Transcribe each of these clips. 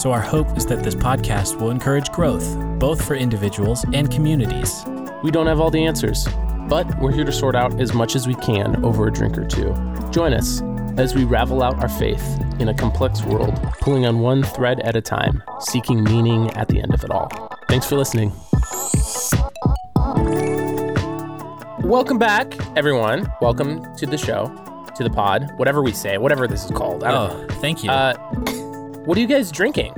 so our hope is that this podcast will encourage growth, both for individuals and communities. We don't have all the answers, but we're here to sort out as much as we can over a drink or two. Join us as we ravel out our faith in a complex world, pulling on one thread at a time, seeking meaning at the end of it all. Thanks for listening. Welcome back, everyone. Welcome to the show, to the pod, whatever we say, whatever this is called. I don't Oh, know. thank you. Uh, what are you guys drinking?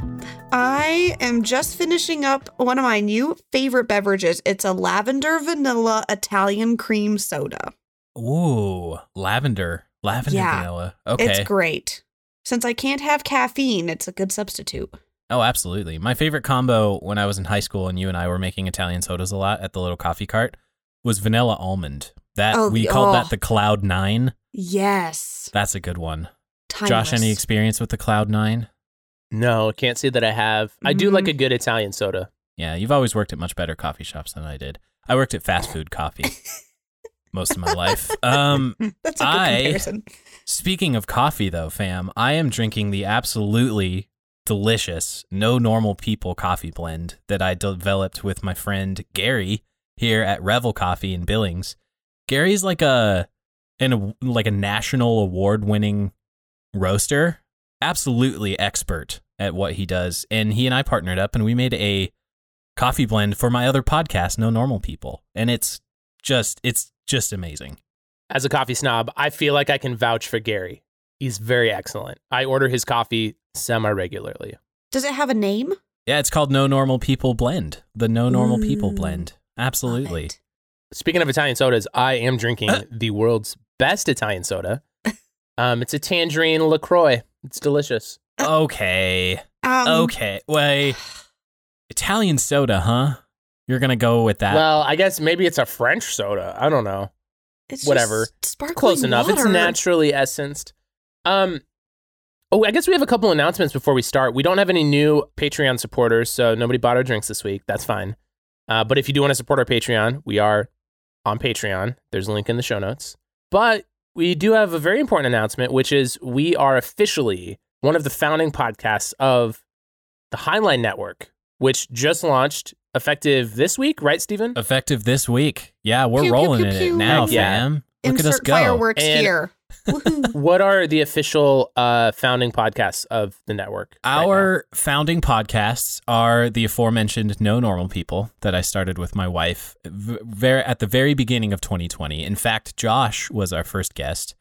I am just finishing up one of my new favorite beverages. It's a lavender vanilla Italian cream soda. Ooh, lavender. Lavender Yeah. vanilla. Okay. It's great. Since I can't have caffeine, it's a good substitute. Oh, absolutely. My favorite combo when I was in high school and you and I were making Italian sodas a lot at the little coffee cart was vanilla almond. That Oh, we the- called oh. that the Cloud Nine. Yes. That's a good one. Timeless. Josh, any experience with the Cloud Nine? No, can't say that I have. I do like a good Italian soda. Yeah, you've always worked at much better coffee shops than I did. I worked at fast food coffee most of my life. Um, That's a good I- comparison. Speaking of coffee, though, fam, I am drinking the absolutely delicious No Normal People coffee blend that I developed with my friend Gary here at Revel Coffee in Billings. Gary's like a an like a national award winning roaster, absolutely expert at what he does, and he and I partnered up and we made a coffee blend for my other podcast, No Normal People, and it's just it's just amazing. As a coffee snob, I feel like I can vouch for Gary. He's very excellent. I order his coffee semi regularly. Does it have a name? Yeah, it's called No Normal People Blend. The No Normal People Blend. Absolutely. Speaking of Italian sodas, I am drinking Uh. the world's best Italian soda. Um, it's a tangerine LaCroix. It's delicious. Okay. Um, Okay. Wait. Italian soda, huh? You're going to go with that. Well, I guess maybe it's a French soda. I don't know. It's whatever. just sparkling Close enough. It's naturally essenced. Um, oh, I guess we have a couple announcements before we start. We don't have any new Patreon supporters, so nobody bought our drinks this week. That's fine. Uh, but if you do want to support our Patreon, we are on Patreon. There's a link in the show notes. But we do have a very important announcement, which is we are officially one of the founding podcasts of the Highline Network, which just launched effective this week, right, Stephen? Effective this week. Yeah, we're Pew, pew, rolling pew, in it now, yeah. fam. Look Insert at us go. fireworks And- here. What are the official uh, founding podcasts of the network? right? Our founding podcasts are the aforementioned No Normal People that I started with my wife v- very at the very beginning of 2020. In fact, Josh was our first guest,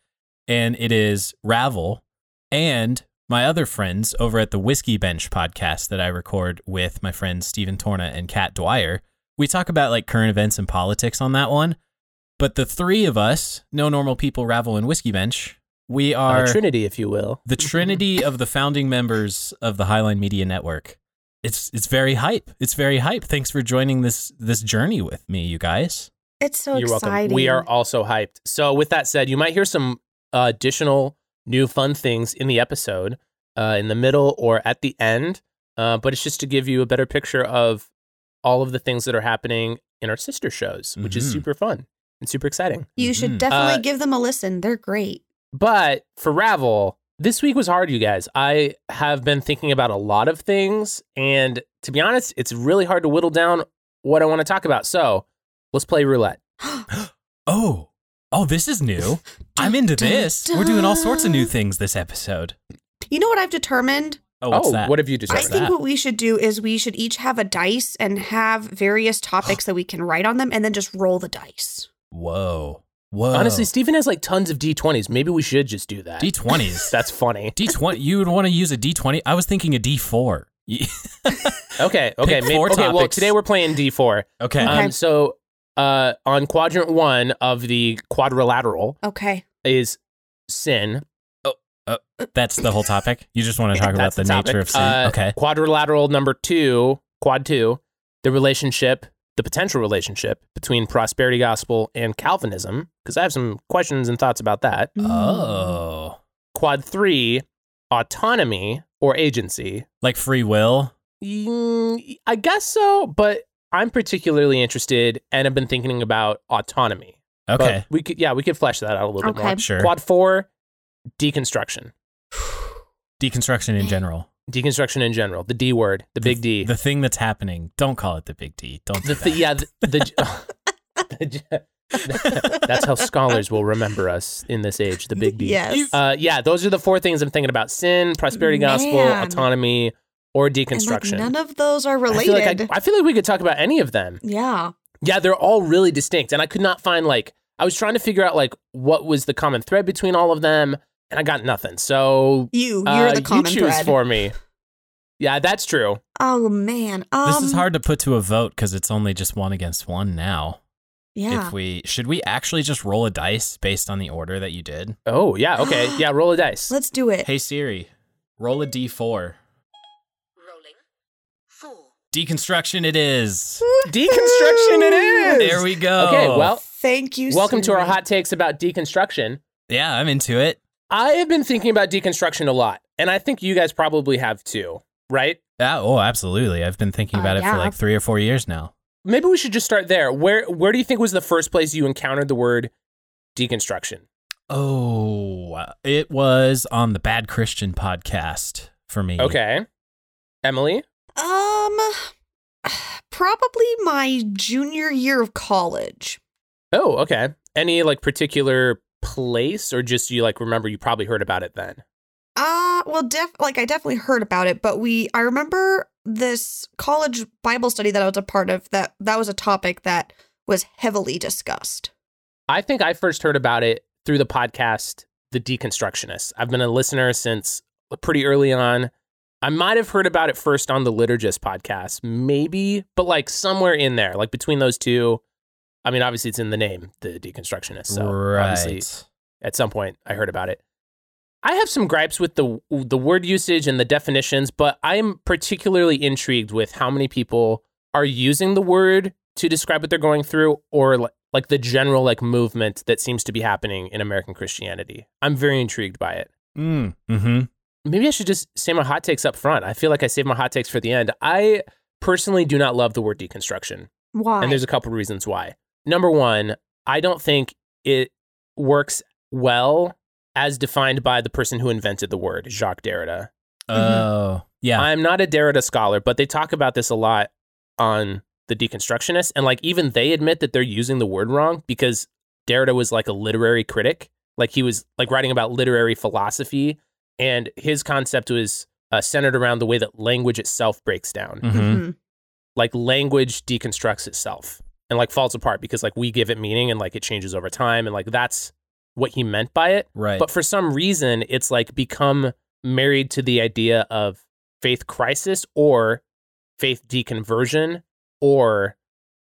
and it is Ravel and my other friends over at the Whiskey Bench podcast that I record with my friends Stephen Torna and Kat Dwyer. We talk about like current events and politics on that one. But the three of us, No Normal People, Ravel, and Whiskey Bench, we are are Trinity, if you will. the trinity of the founding members of the Highline Media Network. It's it's very hype. It's very hype. Thanks for joining this this journey with me, you guys. It's so You're exciting. welcome. We are also hyped. So, with that said, you might hear some uh, additional new fun things in the episode, uh, in the middle or at the end. Uh, but it's just to give you a better picture of all of the things that are happening in our sister shows, which is Mhm. super fun and super exciting. You should Mhm. definitely Uh, give them a listen. They're great. But for Ravel, this week was hard, you guys. I have been thinking about a lot of things. And to be honest, it's really hard to whittle down what I want to talk about. So let's play roulette. Oh, oh, this is new. I'm into this. We're doing all sorts of new things this episode. You know what I've determined? Oh, what's oh, that? what have you determined? I think that? what we should do is we should each have a dice and have various topics that we can write on them and then just roll the dice. Whoa, whoa. Honestly, Steven has like tons of D20s. Maybe we should just do that. D20s. That's funny. D20. You would want to use a D20. I was thinking a D4. Okay, okay, Pick maybe, four okay. Well, topics. today we're playing D4. okay. Okay. Um, so uh, on quadrant one of the quadrilateral Okay. is sin. Oh uh that's the whole topic. You just want to talk about That's the, topic. nature of sin. Uh, okay. Quadrilateral number two, quad two, the relationship, the potential relationship between prosperity gospel and Calvinism, because I have some questions and thoughts about that. Mm. Oh, Quad three, autonomy or agency. like free will. Mm, I guess so, but I'm particularly interested and have been thinking about autonomy. But Okay, we could, yeah, we could flesh that out a little bit more. Okay. sure. Quad four, deconstruction. Deconstruction in general. Deconstruction in general, the D word, the big D. The thing that's happening. Don't call it the big D. Don't. The do th- yeah, the, the, the- that's how scholars will remember us in this age, the big D. Yes. Uh, yeah, those are the four things I'm thinking about: sin, prosperity gospel, autonomy, or and like deconstruction. none of those are I related. feel like I, I feel like we could talk about any of them. yeah. Yeah, they're all really distinct, and I could not find like I was trying to figure out like what was the common thread between all of them, and I got nothing. So You, you're uh, the common you choose thread. for me. Yeah, that's true. oh man. Um, this is hard to put to a vote because it's only just one against one now. Yeah. If we should we actually just roll a dice based on the order that you did? Oh yeah, okay, yeah. Roll a dice. Let's do it. Hey Siri, roll a d4. Rolling. Four. Deconstruction it is. Deconstruction it is. There we go. Okay, well, Thank you. welcome to our hot takes about deconstruction. yeah, I'm into it. I have been thinking about deconstruction a lot, and I think you guys probably have too, right? Yeah, oh, absolutely. I've been thinking Uh, about it yeah. for like three or four years now. Maybe we should just start there. Where where do you think was the first place you encountered the word deconstruction? Oh, it was on the Bad Christian podcast for me. Okay. Emily? Um, probably my junior year of college. Oh, okay. Any like particular place or just you like remember you probably heard about it then? Uh, well, def like I definitely heard about it, but we I remember this college Bible study that I was a part of that that was a topic that was heavily discussed. I think I first heard about it through the podcast The Deconstructionists. I've been a listener since pretty early on. I might have heard about it first on the Liturgist podcast, maybe, but like somewhere in there, like between those two. I mean, obviously it's in the name, The deconstructionist. So obviously right. at some point I heard about it. I have some gripes with the the word usage and the definitions, but I am particularly intrigued with how many people are using the word to describe what they're going through or li- like the general like movement that seems to be happening in American Christianity. I'm very intrigued by it. Mm, mm-hmm. Maybe I should just say my hot takes up front. I feel like I save my hot takes for the end. I personally do not love the word deconstruction. Why? And there's a couple reasons why. Number one, I don't think it works well as defined by the person who invented the word, Jacques Derrida. Oh, yeah. I'm not a Derrida scholar, but they talk about this a lot on the deconstructionists. And like even they admit that they're using the word wrong because Derrida was like a literary critic. Like he was like writing about literary philosophy. And his concept was uh, centered around the way that language itself breaks down Mhm. Mhm. like language deconstructs itself and like falls apart because like we give it meaning and like it changes over time and like that's what he meant by it Right. but for some reason it's like become married to the idea of faith crisis or faith deconversion or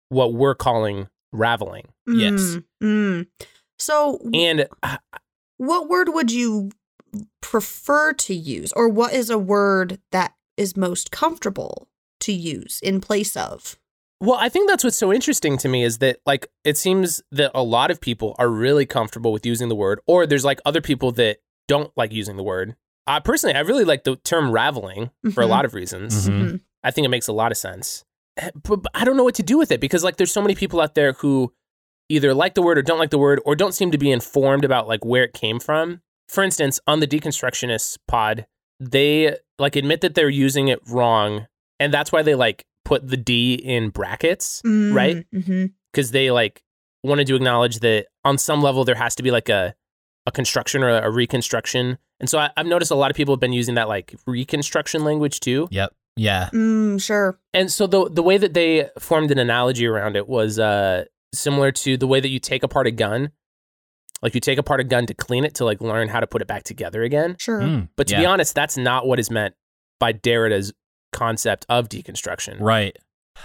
what we're calling raveling Yes. Mm, mm. So, and uh, what word would you prefer to use, or what is a word that is most comfortable to use in place of? Well, I think that's what's so interesting to me is that like it seems that a lot of people are really comfortable with using the word, or there's like other people that don't like using the word. Uh, personally, I really like the term raveling for a Mhm. lot of reasons. Mhm. Mhm. I think it makes a lot of sense. Eh, But, but I don't know what to do with it because like there's so many people out there who either like the word or don't like the word or don't seem to be informed about like where it came from. For instance, on the deconstructionist pod, they like admit that they're using it wrong and that's why they like put the D in brackets, right? Mm-hmm. Because they like wanted to acknowledge that on some level there has to be like a a construction or a reconstruction. And so I, I've noticed a lot of people have been using that like reconstruction language too. Yep. Yeah. Mm, sure. And so the the way that they formed an analogy around it was uh, similar to the way that you take apart a gun. Like you take apart a gun to clean it to like learn how to put it back together again. Sure. Mm, But to yeah. be honest, that's not what is meant by Derrida's concept of deconstruction. Right.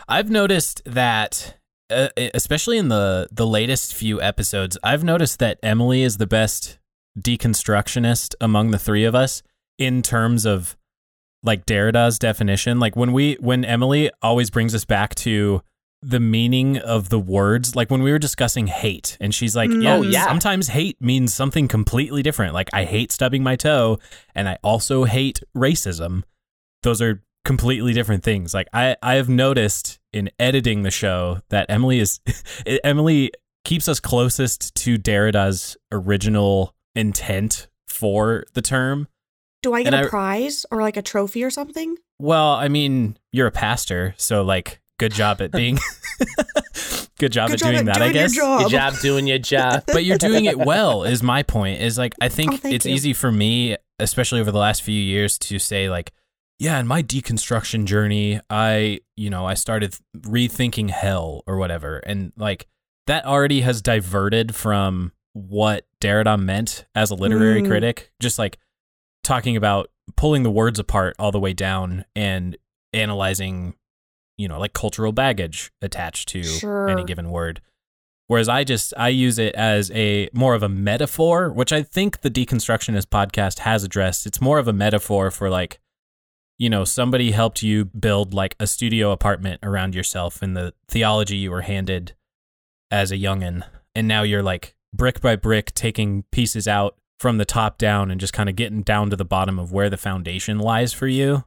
I've noticed that, uh, especially in the the latest few episodes, I've noticed that Emily is the best deconstructionist among the three of us in terms of like Derrida's definition. Like when we when Emily always brings us back to the meaning of the words, like when we were discussing hate, and she's like, Mm. yeah, Oh, yeah. sometimes hate means something completely different. Like I hate stubbing my toe, and I also hate racism. Those are completely different things. Like I I have noticed in editing the show that Emily is Emily keeps us closest to Derrida's original intent for the term. Do I get And a I- prize or like a trophy or something? Well, I mean, you're a pastor, so like good job at being good job Good at job doing at that, doing I guess. your job. Good job doing your job. but you're doing it well is my point is like i oh, think Oh, it's you. easy for me especially over the last few years to say like yeah in my deconstruction journey i you know i started rethinking hell or whatever and like that already has diverted from what Derrida meant as a literary Mm. critic just like talking about pulling the words apart all the way down and analyzing you know like cultural baggage attached to Sure. any given word Whereas I just I use it as a more of a metaphor, which I think the deconstructionist podcast has addressed. It's more of a metaphor for like, you know, somebody helped you build like a studio apartment around yourself and the theology you were handed as a youngin, and now you're like brick by brick taking pieces out from the top down and just kind of getting down to the bottom of where the foundation lies for you.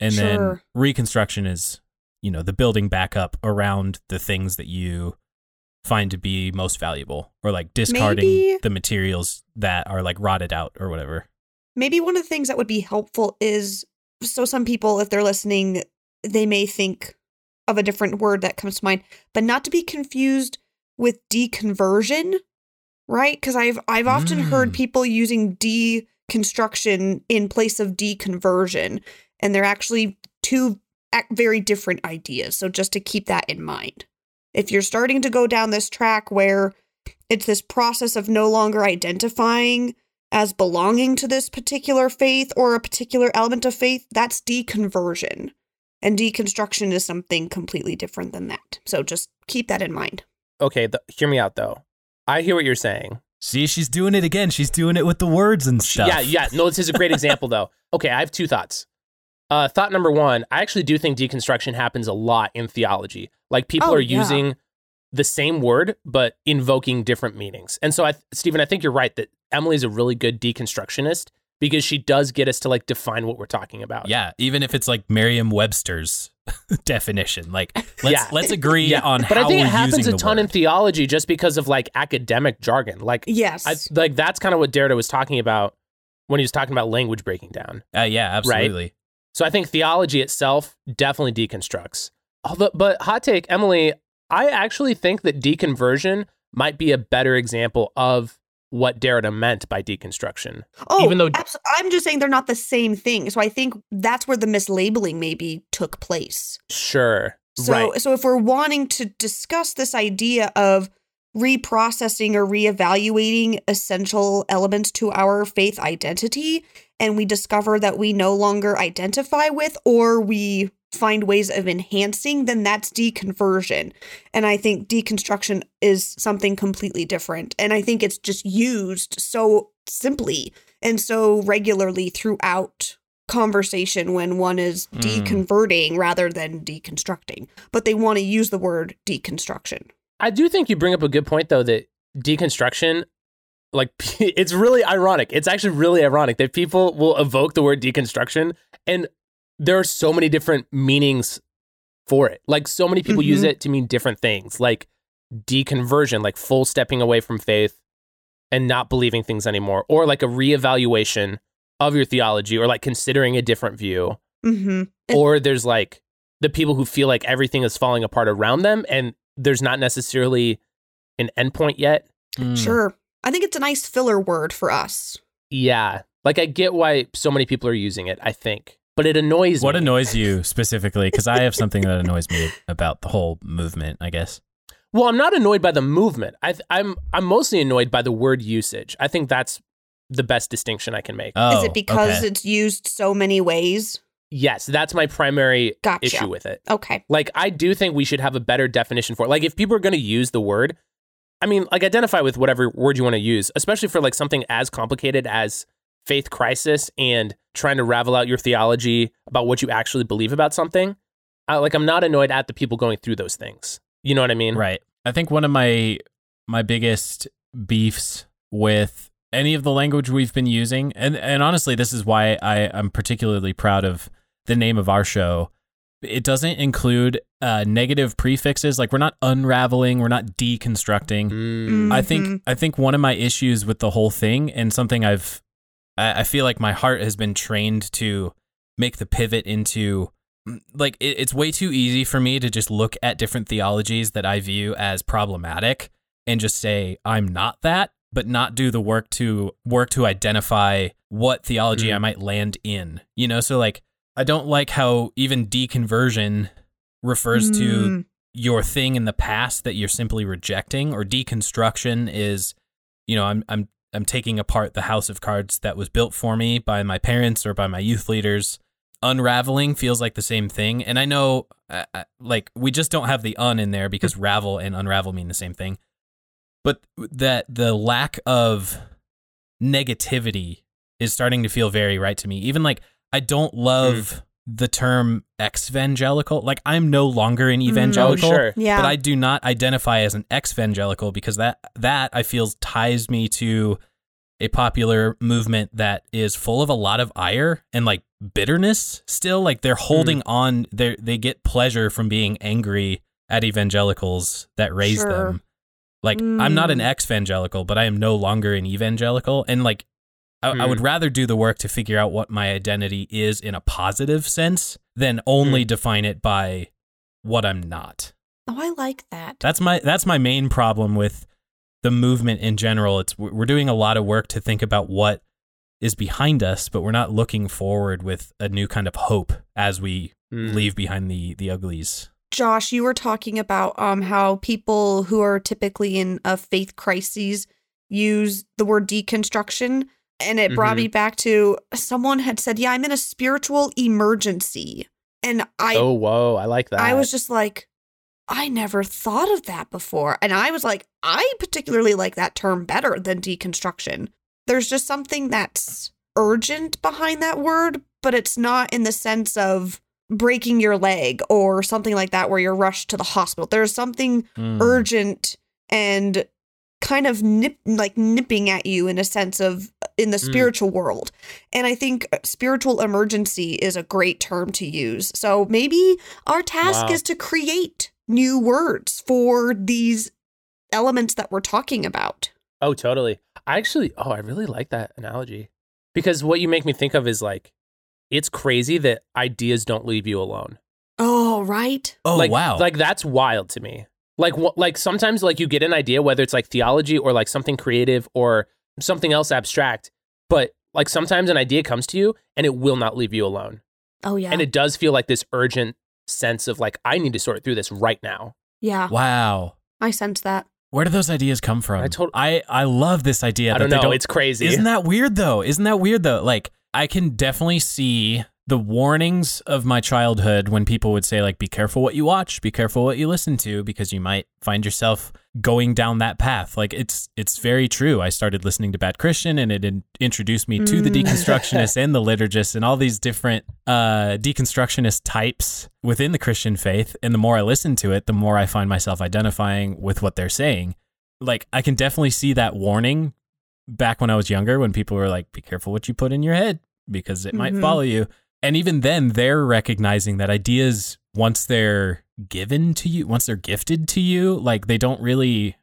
And then reconstruction is, you know, the building back up around the things that you find to be most valuable or like discarding Maybe- the materials that are like rotted out or whatever. Maybe one of the things that would be helpful is so some people, if they're listening, they may think of a different word that comes to mind, but not to be confused with deconversion, right? Because I've I've often heard Mm. people using deconstruction in place of deconversion, and they're actually two very different ideas. So just to keep that in mind, if you're starting to go down this track where it's this process of no longer identifying as belonging to this particular faith or a particular element of faith, that's deconversion. And deconstruction is something completely different than that. So just keep that in mind. Okay, th- hear me out though. I hear what you're saying. See, she's doing it again. She's doing it with the words and stuff. Yeah, yeah. No, this is a great example though. Okay, I have two thoughts. Uh, thought number one, I actually do think deconstruction happens a lot in theology. Like people Oh, are yeah. using the same word but invoking different meanings. And so, I, Stephen, I think you're right that Emily's a really good deconstructionist because she does get us to like define what we're talking about. Yeah, even if it's like Merriam-Webster's definition, like let's Yeah. let's agree Yeah, on but how I think we're it happens a the ton in theology just because of like academic jargon. Like, Yes. I, like that's kind of what Derrida was talking about when he was talking about language breaking down. Uh, yeah, absolutely. So I think theology itself definitely deconstructs. Although, but hot take, Emily, I actually think that deconversion might be a better example of what Derrida meant by deconstruction. oh, even though- abso- I'm just saying they're not the same thing. So I think that's where the mislabeling maybe took place. Sure. So, right. so if we're wanting to discuss this idea of reprocessing or reevaluating essential elements to our faith identity, and we discover that we no longer identify with or we find ways of enhancing, then that's deconversion. And I think deconstruction is something completely different. And I think it's just used so simply and so regularly throughout conversation when one is Mm. deconverting rather than deconstructing. But they want to use the word deconstruction. I do think you bring up a good point though that deconstruction like it's really ironic. It's actually really ironic that people will evoke the word deconstruction and there are so many different meanings for it. Like so many people use Mhm. it to mean different things. Like deconversion, like full stepping away from faith and not believing things anymore or like a reevaluation of your theology or like considering a different view Mm-hmm. Or there's like the people who feel like everything is falling apart around them and there's not necessarily an endpoint yet. Mm. Sure. I think it's a nice filler word for us. Yeah. Like I get why so many people are using it, I think. But it annoys What me. annoys you specifically? Because I have something that annoys me about the whole movement. I guess. well, I'm not annoyed by the movement. I I'm I'm mostly annoyed by the word usage. I think that's the best distinction I can make. Oh, Is it because okay. it's used so many ways? yes, that's my primary Gotcha. issue with it. Okay. Like I do think we should have a better definition for it. Like if people are going to use the word, I mean, like identify with whatever word you want to use, especially for like something as complicated as faith crisis and trying to ravel out your theology about what you actually believe about something. I, like I'm not annoyed at the people going through those things. You know what I mean? Right. I think one of my my biggest beefs with any of the language we've been using, and and honestly, this is why I I'm particularly proud of the name of our show. It doesn't include uh, negative prefixes. Like we're not unraveling, we're not deconstructing. Mm. I think I think one of my issues with the whole thing, and something I've I, I feel like my heart has been trained to make the pivot into like it, it's way too easy for me to just look at different theologies that I view as problematic and just say I'm not that, but not do the work to work to identify what theology Mm. I might land in. You know, so like I don't like how even deconversion refers to Mm. your thing in the past that you're simply rejecting or deconstruction is you know i'm i'm i'm taking apart the house of cards that was built for me by my parents or by my youth leaders. Unraveling feels like the same thing. And i know uh, uh, like we just don't have the un in there because ravel and unravel mean the same thing. But that the lack of negativity is starting to feel very right to me. Even like i don't love the term evangelical like i'm no longer an Mm. Oh, evangelical sure. Yeah. but I do not identify as an ex-evangelical because that that I feel ties me to a popular movement that is full of a lot of ire and like bitterness still like they're holding on they they get pleasure from being angry at evangelicals that raise Sure. them like I'm not an Mm. ex-evangelical but I am no longer an evangelical and like I, I Hmm. would rather do the work to figure out what my identity is in a positive sense than only define it by what I'm not. oh, I like that. That's my that's my main problem with the movement in general. It's we're doing a lot of work to think about what is behind us, but we're not looking forward with a new kind of hope as we Mm. leave behind the the uglies. Josh, you were talking about um how people who are typically in a faith crises use the word deconstruction and it brought Mhm. me back to someone had said, "Yeah, I'm in a spiritual emergency." And I oh, whoa. I like that. I was just like I never thought of that before. And I was like, I particularly like that term better than deconstruction. There's just something that's urgent behind that word, but it's not in the sense of breaking your leg or something like that where you're rushed to the hospital. There's something Mm. urgent and kind of nip like nipping at you in a sense of in the Mm. spiritual world. And I think spiritual emergency is a great term to use. So maybe our task Wow. is to create new words for these elements that we're talking about. Oh, totally. I actually, oh, I really like that analogy because what you make me think of is like, it's crazy that ideas don't leave you alone. Oh, right. Oh like, wow. Like that's wild to me. Like, what, like sometimes like you get an idea, whether it's like theology or like something creative or something else abstract, but like sometimes an idea comes to you and it will not leave you alone. Oh, yeah. And it does feel like this urgent sense of like, I need to sort through this right now. yeah. wow. I sense that. Where do those ideas come from? I told I, I love this idea. I that don't they know. It's crazy. Isn't that weird though? Isn't that weird though? Like I can definitely see the warnings of my childhood when people would say like be careful what you watch, be careful what you listen to because you might find yourself going down that path. Like it's it's very true. I started listening to Bad Christian and it in- introduced me to the Mm. deconstructionists and the liturgists and all these different uh deconstructionist types within the Christian faith and the more I listen to it, the more I find myself identifying with what they're saying. Like I can definitely see that warning back when I was younger when people were like, be careful what you put in your head because it might Mhm. follow you. And even then, they're recognizing that ideas, once they're given to you, once they're gifted to you, like they don't really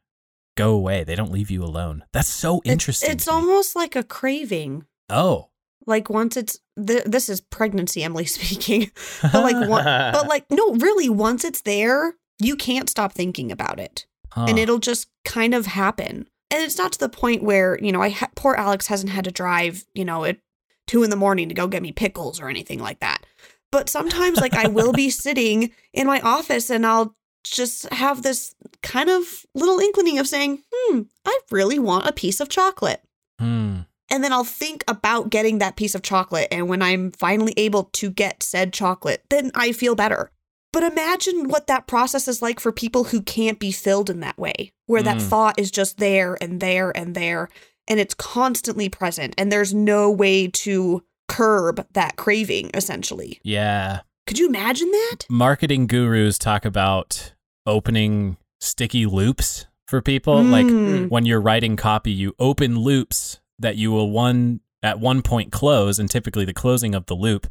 go away. They don't leave you alone. That's so interesting. It's me. almost like a craving. oh. Like once it's th- this is pregnancy Emily speaking. But like one, but like no, really once it's there, you can't stop thinking about it. Huh. and it'll just kind of happen. And it's not to the point where, you know, I ha- poor Alex hasn't had to drive, you know, at two in the morning to go get me pickles or anything like that. But sometimes, like, I will be sitting in my office and I'll just have this kind of little inkling of saying, hmm, I really want a piece of chocolate. Hmm. And then I'll think about getting that piece of chocolate. And when I'm finally able to get said chocolate, then I feel better. But imagine what that process is like for people who can't be filled in that way, where that Mm. thought is just there and there and there and it's constantly present and there's no way to curb that craving essentially. Yeah. Could you imagine that? Marketing gurus talk about opening sticky loops for people. Like Mm. when you're writing copy, you open loops that you will one at one point close, and typically the closing of the loop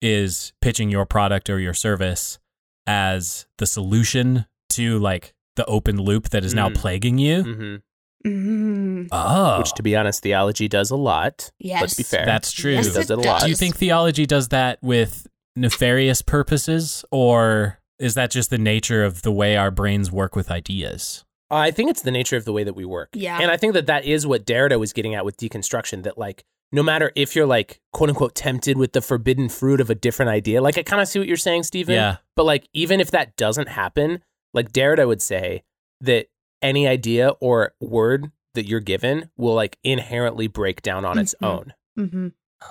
is pitching your product or your service as the solution to like the open loop that is now Mm. plaguing you. hmm Mm. Oh, Which, to be honest, theology does a lot. Yes. Let's be fair. that's true. Yes, It does it it a lot. Do you think theology does that with nefarious purposes, or is that just the nature of the way our brains work with ideas? I think it's the nature of the way that we work. Yeah. And I think that that is what Derrida was getting at with deconstruction that, like, no matter if you're, like, quote unquote, tempted with the forbidden fruit of a different idea, like, I kind of see what you're saying, Stephen. Yeah. But, like, even if that doesn't happen, like, Derrida would say that any idea or word that you're given will, like, inherently break down on its Mhm. own. hmm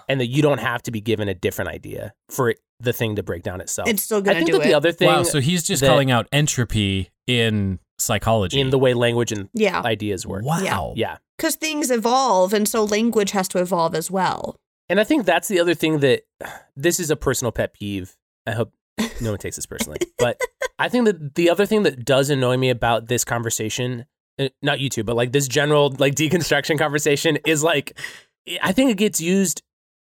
And that you don't have to be given a different idea for it, the thing to break down itself. It's still gonna think do that it. the other thing wow, so he's just that- calling out entropy in psychology. in the way language and yeah. ideas work. wow. Yeah. Because things evolve, and so language has to evolve as well. And I think that's the other thing that this is a personal pet peeve. I hope no one takes this personally. But I think that the other thing that does annoy me about this conversation, uh, not you two, but like this general like deconstruction conversation is like, I think it gets used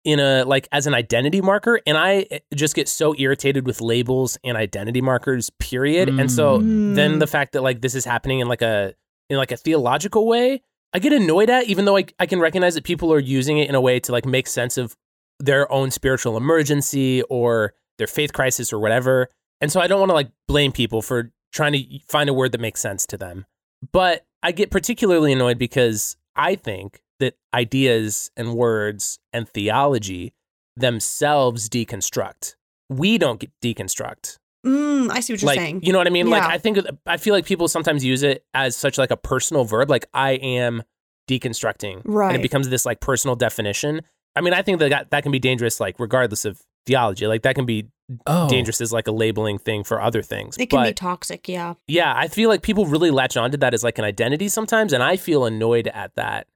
in a like as an identity marker. And I eh, just get so irritated with labels and identity markers, period. And so Mm. then the fact that like this is happening in like a in like a theological way i get annoyed at even though I, I can recognize that people are using it in a way to like make sense of their own spiritual emergency or their faith crisis or whatever and so i don't want to like blame people for trying to find a word that makes sense to them but i get particularly annoyed because i think that ideas and words and theology themselves deconstruct we don't get deconstruct Mm, I see what you're like saying. you know what I mean. Like I think I feel like people sometimes use it as such like a personal verb. Like I am deconstructing, right? and it becomes this like personal definition. I mean, I think that, that can be dangerous, like regardless of theology. Like that can be Oh, dangerous as like a labeling thing for other things. it can but be toxic, yeah. yeah, I feel like people really latch onto that as like an identity sometimes, and I feel annoyed at that.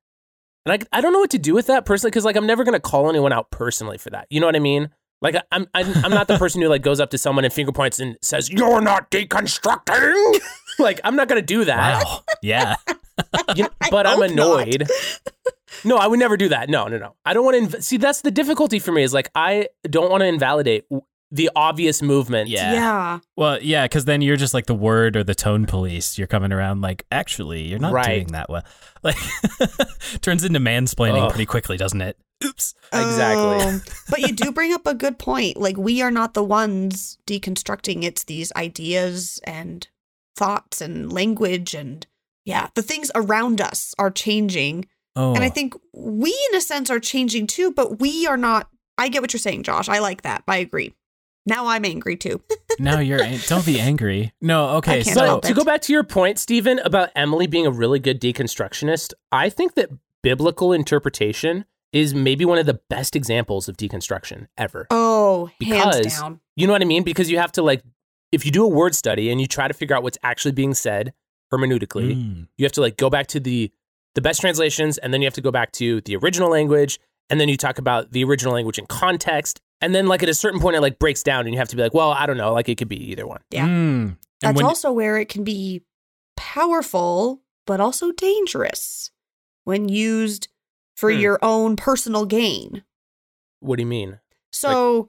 And I, I don't know what to do with that personally because like I'm never gonna call anyone out personally for that. You know what I mean? Like I- I'm I'm, I'm not the person who like goes up to someone and finger points and says you're not deconstructing. like I'm not gonna do that. wow. Yeah. You know, but I'm hope not. annoyed. no, I would never do that. No, no, no. I don't want to inv- see. That's the difficulty for me. Is like I don't want to invalidate w- the obvious movement. Yeah. Yeah. Well, yeah, because then you're just like the word or the tone police. You're coming around like, actually, you're not Right. doing that well. Like, turns into mansplaining Ugh. pretty quickly, doesn't it? Oops. Exactly. Um, but you do bring up a good point. Like we are not the ones deconstructing. It's these ideas and thoughts and language and yeah, the things around us are changing. Oh, And I think we in a sense are changing too, but we are not I get what you're saying, Josh. I like that. I agree. Now I'm angry too. now you're. an- Don't be angry. No. Okay. So to go back to your point, Stephen, about Emily being a really good deconstructionist, I think that biblical interpretation is maybe one of the best examples of deconstruction ever. Oh, hands Because- down. You know what I mean? Because you have to like, if you do a word study and you try to figure out what's actually being said hermeneutically, Mm. you have to like go back to the the best translations, and then you have to go back to the original language, and then you talk about the original language in context, and then like at a certain point it like breaks down, and you have to be like, well, I don't know, like it could be either one. Yeah. Mm. That's when- also where it can be powerful, but also dangerous when used for Hmm. your own personal gain. What do you mean? So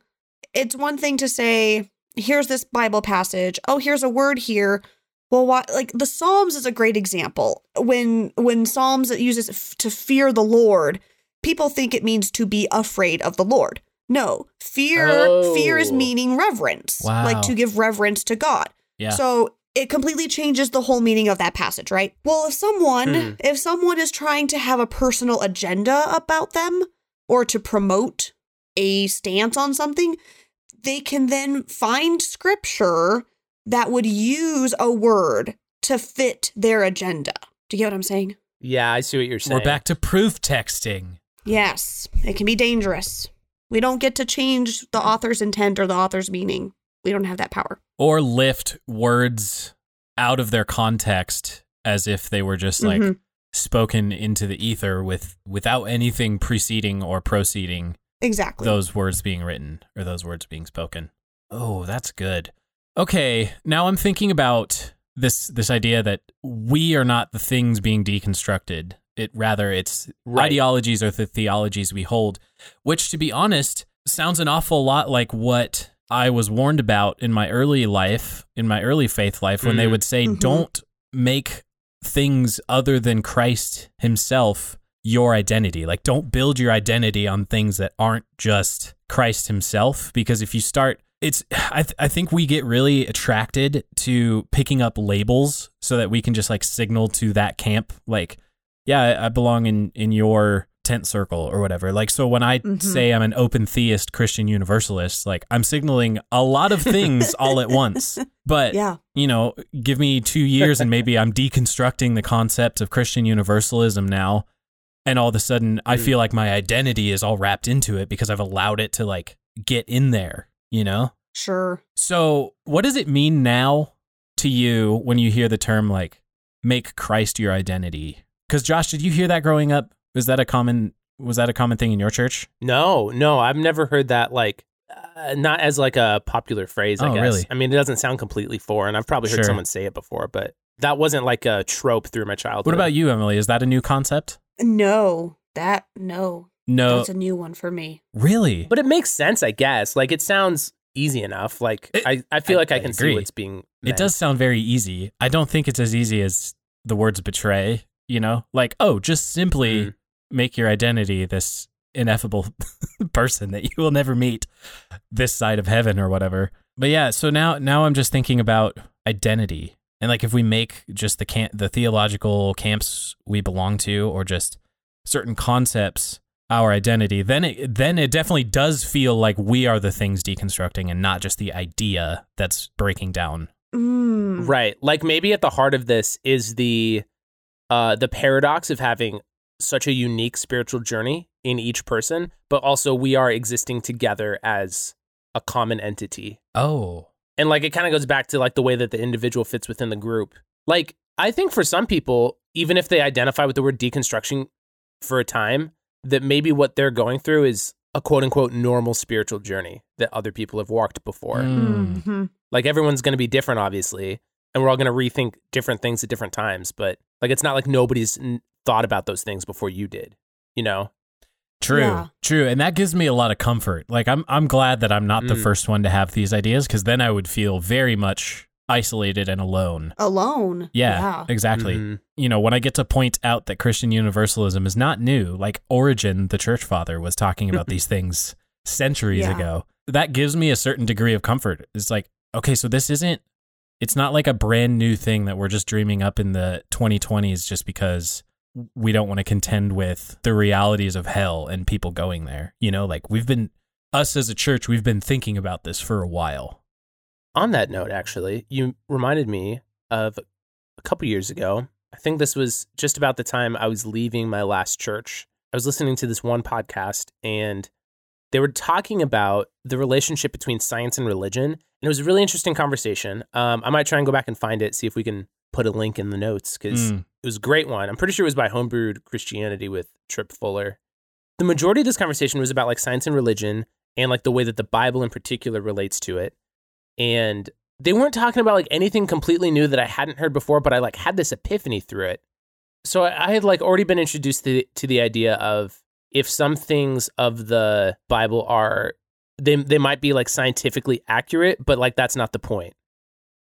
it's one thing to say, here's this Bible passage. Oh, here's a word here. Well, why, like the Psalms is a great example. When when Psalms it uses f- to fear the Lord, people think it means to be afraid of the Lord. No, fear fear is Oh. meaning reverence, Wow. like to give reverence to God. yeah. So it completely changes the whole meaning of that passage, right? Well, if someone Hmm. if someone is trying to have a personal agenda about them or to promote a stance on something, they can then find scripture that would use a word to fit their agenda. Do you get what I'm saying? Yeah, I see what you're saying. We're back to proof texting. Yes, it can be dangerous. We don't get to change the author's intent or the author's meaning. We don't have that power. or lift words out of their context as if they were just like Mhm. spoken into the ether with without anything preceding or proceeding Exactly. those words being written or those words being spoken. Oh, that's good. Okay, now I'm thinking about this this idea that we are not the things being deconstructed. It rather it's Right. ideologies or the theologies we hold, which to be honest sounds an awful lot like what I was warned about in my early life, in my early faith life when they Mm. would say Mhm. don't make things other than Christ himself your identity. Like, don't build your identity on things that aren't just Christ himself. Because if you start, it's, I, th- I think we get really attracted to picking up labels so that we can just like signal to that camp, like, yeah, I, I belong in, in your tent circle or whatever. Like, so when I Mhm. say I'm an open theist Christian universalist, like, I'm signaling a lot of things all at once. But yeah. you know, give me two years and maybe I'm deconstructing the concept of Christian universalism now. And all of a sudden, I Mm. feel like my identity is all wrapped into it because I've allowed it to like get in there, you know? Sure. So, what does it mean now to you when you hear the term like make Christ your identity? Because, Josh, did you hear that growing up? Was that a common? Was that a common thing in your church? No, no, I've never heard that like uh, not as like a popular phrase, I Oh, guess. really? I mean, it doesn't sound completely foreign. I've probably heard Sure. someone say it before, but that wasn't like a trope through my childhood. What about you, Emily? Is that a new concept? No, that no. No, That's a new one for me. really. But it makes sense, I guess. Like it sounds easy enough. Like It- I, I feel I- like I, I can agree. see what's being It does sound very easy. I don't think it's as easy as the words betray, you know? Like, oh, just simply Mm. make your identity this ineffable person that you will never meet this side of heaven or whatever. But yeah, so now now I'm just thinking about identity. And like if we make just the camp the theological camps we belong to or just certain concepts our identity, then it then it definitely does feel like we are the things deconstructing and not just the idea that's breaking down Mm. Right. Like maybe at the heart of this is the uh the paradox of having such a unique spiritual journey in each person, but also we are existing together as a common entity. Oh. And like it kind of goes back to like the way that the individual fits within the group. Like I think for some people, even if they identify with the word deconstruction for a time, that maybe what they're going through is a quote unquote normal spiritual journey that other people have walked before. Mm. Mhm. Like everyone's going to be different, obviously, and we're all going to rethink different things at different times. But like, it's not like nobody's n- thought about those things before you did. You know? True. Yeah. True. And that gives me a lot of comfort. Like I'm I'm glad that I'm not the Mm. first one to have these ideas cuz then I would feel very much isolated and alone. Alone. Yeah, exactly. Mhm. You know, when I get to point out that Christian universalism is not new, like Origen, the church father, was talking about these things centuries Yeah. ago. That gives me a certain degree of comfort. It's like, okay, so this isn't it's not like a brand new thing that we're just dreaming up in the 2020s just because we don't want to contend with the realities of hell and people going there. You know, like we've been us as a church, we've been thinking about this for a while. On that note, actually, you reminded me of a couple years ago. I think this was just about the time I was leaving my last church. I was listening to this one podcast and they were talking about the relationship between science and religion. And it was a really interesting conversation. Um, I might try and go back and find it, see if we can put a link in the notes because Mm. it was a great one. I'm pretty sure it was by Homebrewed Christianity with Tripp Fuller. The majority of this conversation was about like science and religion and like the way that the Bible in particular relates to it. And they weren't talking about like anything completely new that I hadn't heard before, but I like had this epiphany through it. So I I had like already been introduced to, to the idea of if some things of the Bible are they they might be like scientifically accurate, but like that's not the point.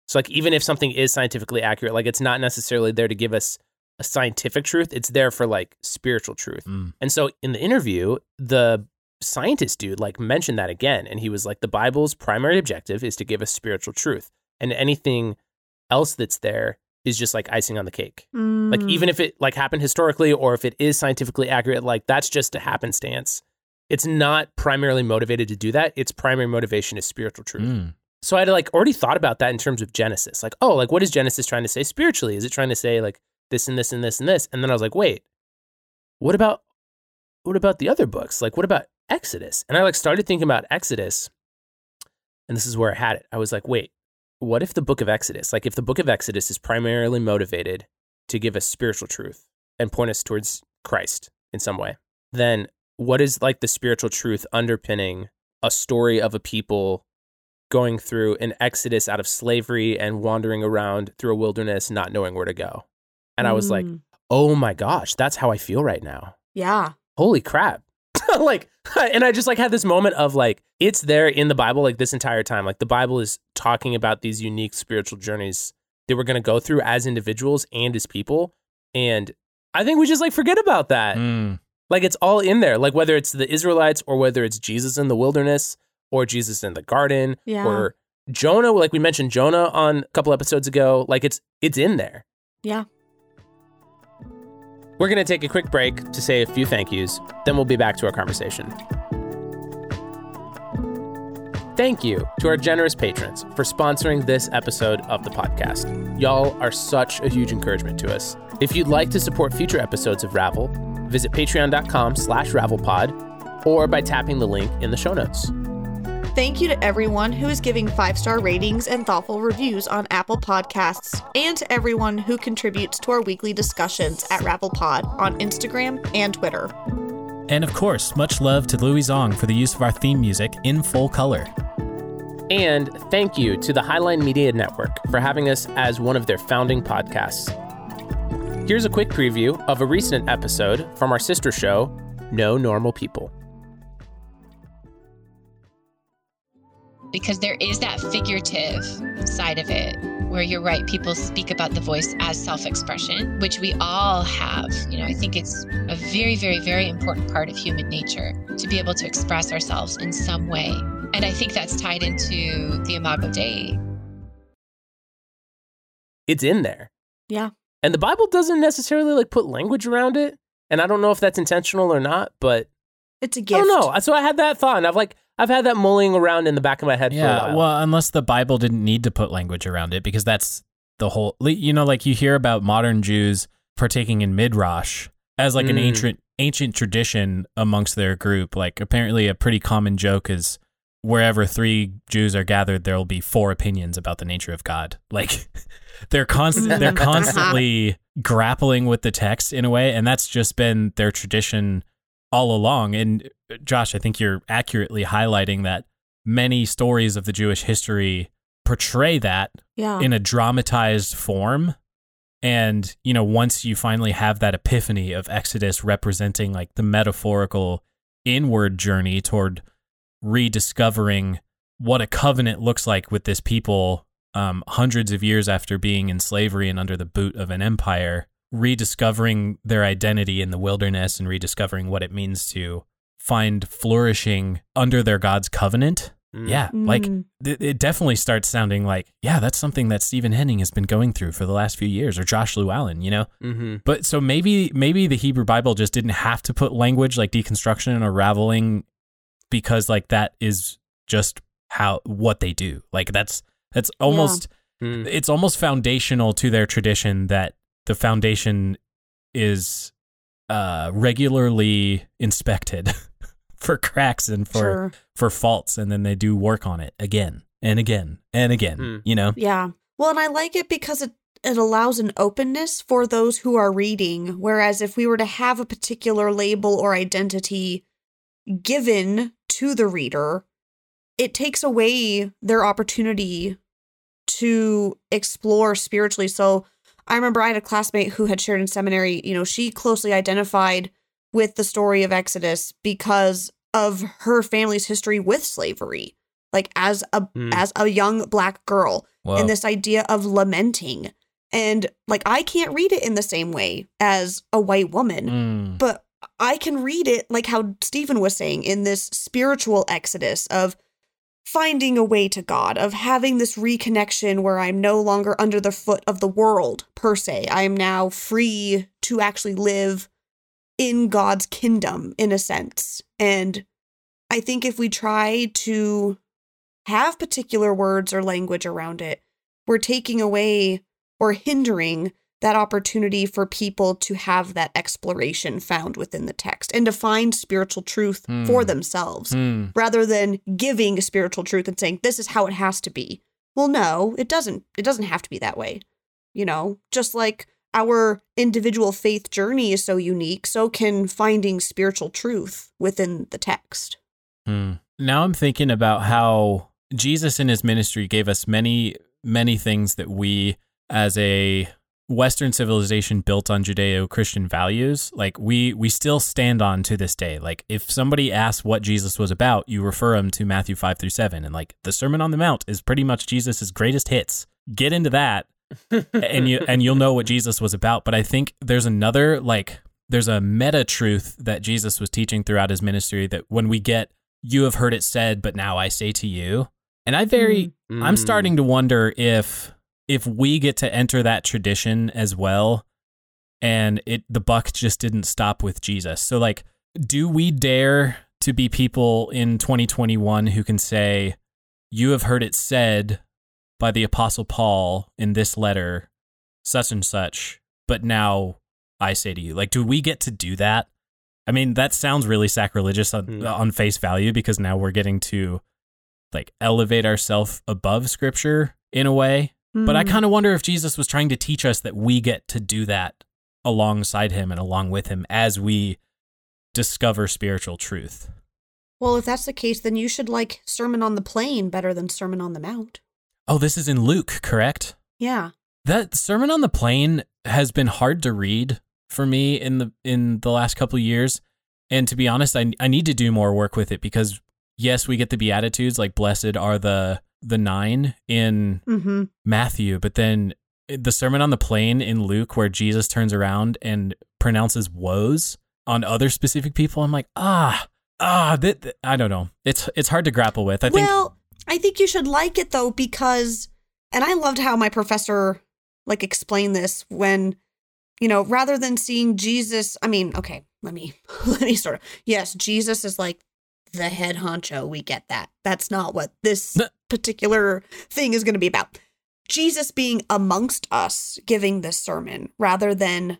So like even if something is scientifically accurate, like it's not necessarily there to give us a scientific truth. It's there for like spiritual truth. Mm. And so in the interview, the scientist dude like mentioned that again and he was like the Bible's primary objective is to give us spiritual truth. And anything else that's there is just like icing on the cake. Like Mm. even if it like happened historically or if it is scientifically accurate, like that's just a happenstance. It's not primarily motivated to do that. Its primary motivation is spiritual truth. Mm. So I had like already thought about that in terms of Genesis. Like, oh, like what is Genesis trying to say spiritually? Is it trying to say like this and this and this and this? And then I was like, wait, what about what about the other books? Like what about Exodus? And I like started thinking about Exodus. And this is where I had it. I was like, wait, what if the book of Exodus, like if the book of Exodus is primarily motivated to give us spiritual truth and point us towards Christ in some way, then what is like the spiritual truth underpinning a story of a people going through an exodus out of slavery and wandering around through a wilderness, not knowing where to go? And I was like, Mm. oh my gosh, that's how I feel right now. yeah. Holy crap. like, and I just like had this moment of like, it's there in the Bible, like this entire time. Like, the Bible is talking about these unique spiritual journeys that we're going to go through as individuals and as people. And I think we just like forget about that. Mm. Like, it's all in there. Like, whether it's the Israelites or whether it's Jesus in the wilderness or Jesus in the garden Yeah. or Jonah, like we mentioned Jonah on a couple episodes ago. Like, it's, it's in there. Yeah. We're going to take a quick break to say a few thank yous, then we'll be back to our conversation. Thank you to our generous patrons for sponsoring this episode of the podcast. Y'all are such a huge encouragement to us. If you'd like to support future episodes of Ravel, visit patreon.com slash ravelpod or by tapping the link in the show notes. Thank you to everyone who is giving five star ratings and thoughtful reviews on Apple Podcasts, and to everyone who contributes to our weekly discussions at RavelPod on Instagram and Twitter. And of course, much love to Louis Zong for the use of our theme music in full color. And thank you to the Highline Media Network for having us as one of their founding podcasts. Here's a quick preview of a recent episode from our sister show, No Normal People. Because there is that figurative side of it where you're right people speak about the voice as self-expression which we all have you know i think it's a very very very important part of human nature to be able to express ourselves in some way and i think that's tied into the imago dei It's in there. Yeah. And the Bible doesn't necessarily like put language around it. And I don't know if that's intentional or not, but It's a gift. don't know. So I had that thought, and I've like I've had that mulling around in the back of my head for a Yeah, while. well, unless the Bible didn't need to put language around it, because that's the whole. You know, like you hear about modern Jews partaking in midrash as like an Mm. ancient ancient tradition amongst their group. Like apparently, a pretty common joke is wherever three Jews are gathered, there will be four opinions about the nature of God. Like they're constant, they're constantly grappling with the text in a way, and that's just been their tradition all along. And Josh, I think you're accurately highlighting that many stories of the Jewish history portray that Yeah. in a dramatized form. And, you know, once you finally have that epiphany of Exodus representing like the metaphorical inward journey toward rediscovering what a covenant looks like with this people um, hundreds of years after being in slavery and under the boot of an empire, rediscovering their identity in the wilderness and rediscovering what it means to find flourishing under their God's covenant. Mm. Yeah, like Mm. it, it definitely starts sounding like, yeah, that's something that Stephen Henning has been going through for the last few years, or Josh Llewellyn, you know. Mm-hmm. But so maybe maybe the Hebrew Bible just didn't have to put language like deconstruction or raveling because like that is just how what they do. Like that's that's almost Mm. it's almost foundational to their tradition that the foundation is uh regularly inspected for cracks and for Sure. for faults and then they do work on it again and again and again Hmm. you know Yeah. Well, and I like it because it it allows an openness for those who are reading. Whereas if we were to have a particular label or identity given to the reader, it takes away their opportunity to explore spiritually. So I remember I had a classmate who had shared in seminary, you know, she closely identified with the story of Exodus because of her family's history with slavery. Like as a Hmm. as a young black girl Whoa. and this idea of lamenting. And like I can't read it in the same way as a white woman, Mm. but I can read it like how Stephen was saying in this spiritual exodus of finding a way to God, of having this reconnection where I'm no longer under the foot of the world per se. I am now free to actually live in God's kingdom in a sense. And I think if we try to have particular words or language around it, we're taking away or hindering that opportunity for people to have that exploration found within the text and to find spiritual truth for Hmm. themselves Mm. rather than giving spiritual truth and saying this is how it has to be. Well, no, it doesn't it doesn't have to be that way. You know, just like our individual faith journey is so unique, so can finding spiritual truth within the text. Hmm. Now I'm thinking about how Jesus in his ministry gave us many, many things that we, as a Western civilization built on Judeo-Christian values, like we we still stand on to this day. Like if somebody asks what Jesus was about, you refer them to Matthew five through seven, and like the Sermon on the Mount is pretty much Jesus's greatest hits. Get into that, and you and you'll know what Jesus was about. But I think there's another like there's a meta truth that Jesus was teaching throughout his ministry that when we get you have heard it said, but now I say to you. And I very I'm Mm. starting to wonder if if we get to enter that tradition as well and it the buck just didn't stop with Jesus. So like do we dare to be people in 2021 who can say you have heard it said by the apostle Paul in this letter such and such, but now I say to you. Like do we get to do that? I mean, that sounds really sacrilegious on, Hmm. on face value because now we're getting to like elevate ourselves above scripture in a way. But I Mm. kind of wonder if Jesus was trying to teach us that we get to do that alongside him and along with him as we discover spiritual truth. Well, if that's the case, then you should like Sermon on the Plain better than Sermon on the Mount. Oh, this is in Luke, correct? Yeah. That Sermon on the Plain has been hard to read for me in the in the last couple of years. And to be honest, I I need to do more work with it because yes, we get the beatitudes like blessed are the the nine in Mm-hmm. Matthew, but then the Sermon on the Plain in Luke, where Jesus turns around and pronounces woes on other specific people, I'm like, ah, ah, that, that- I don't know. It's it's hard to grapple with. I think. I think you should like it though because, and I loved how my professor like explained this when, you know, rather than seeing Jesus. I mean, okay, let me let me sort of. Yes, Jesus is like the head honcho. We get that. That's not what this particular thing is going to be about. Jesus being amongst us, giving this sermon, rather than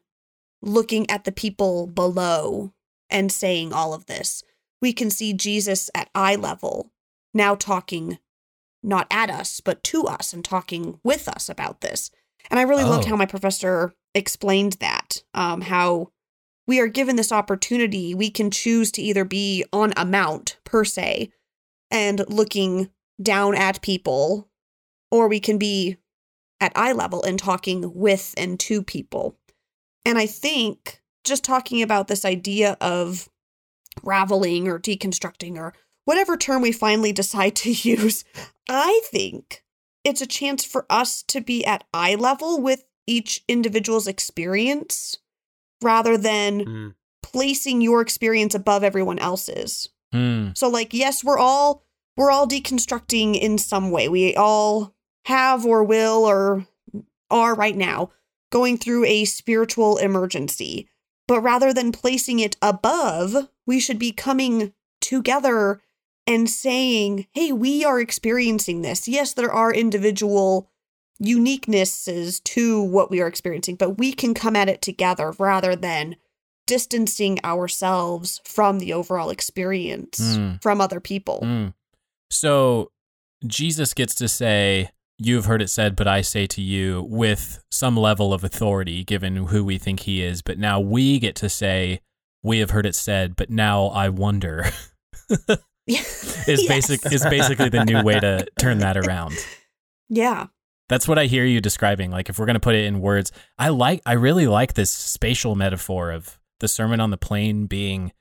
looking at the people below and saying all of this. We can see Jesus at eye level now talking not at us, but to us and talking with us about this. And I really loved Oh. how my professor explained that, um, how we are given this opportunity. We can choose to either be on a mount per se and looking down at people, or we can be at eye level and talking with and to people. And I think just talking about this idea of raveling or deconstructing or whatever term we finally decide to use, I think it's a chance for us to be at eye level with each individual's experience rather than Mm. placing your experience above everyone else's. Hmm. So like yes, we're all we're all deconstructing in some way. We all have or will or are right now going through a spiritual emergency. But rather than placing it above, we should be coming together and saying, "Hey, we are experiencing this. Yes, there are individual uniquenesses to what we are experiencing, but we can come at it together rather than distancing ourselves from the overall experience Mm. from other people. Mm. So Jesus gets to say, You have heard it said, but I say to you, with some level of authority given who we think he is. But now we get to say, We have heard it said, but now I wonder. is Yes. basic is basically the new way to turn that around. Yeah. That's what I hear you describing. Like if we're gonna put it in words, I like I really like this spatial metaphor of the Sermon on the Plain being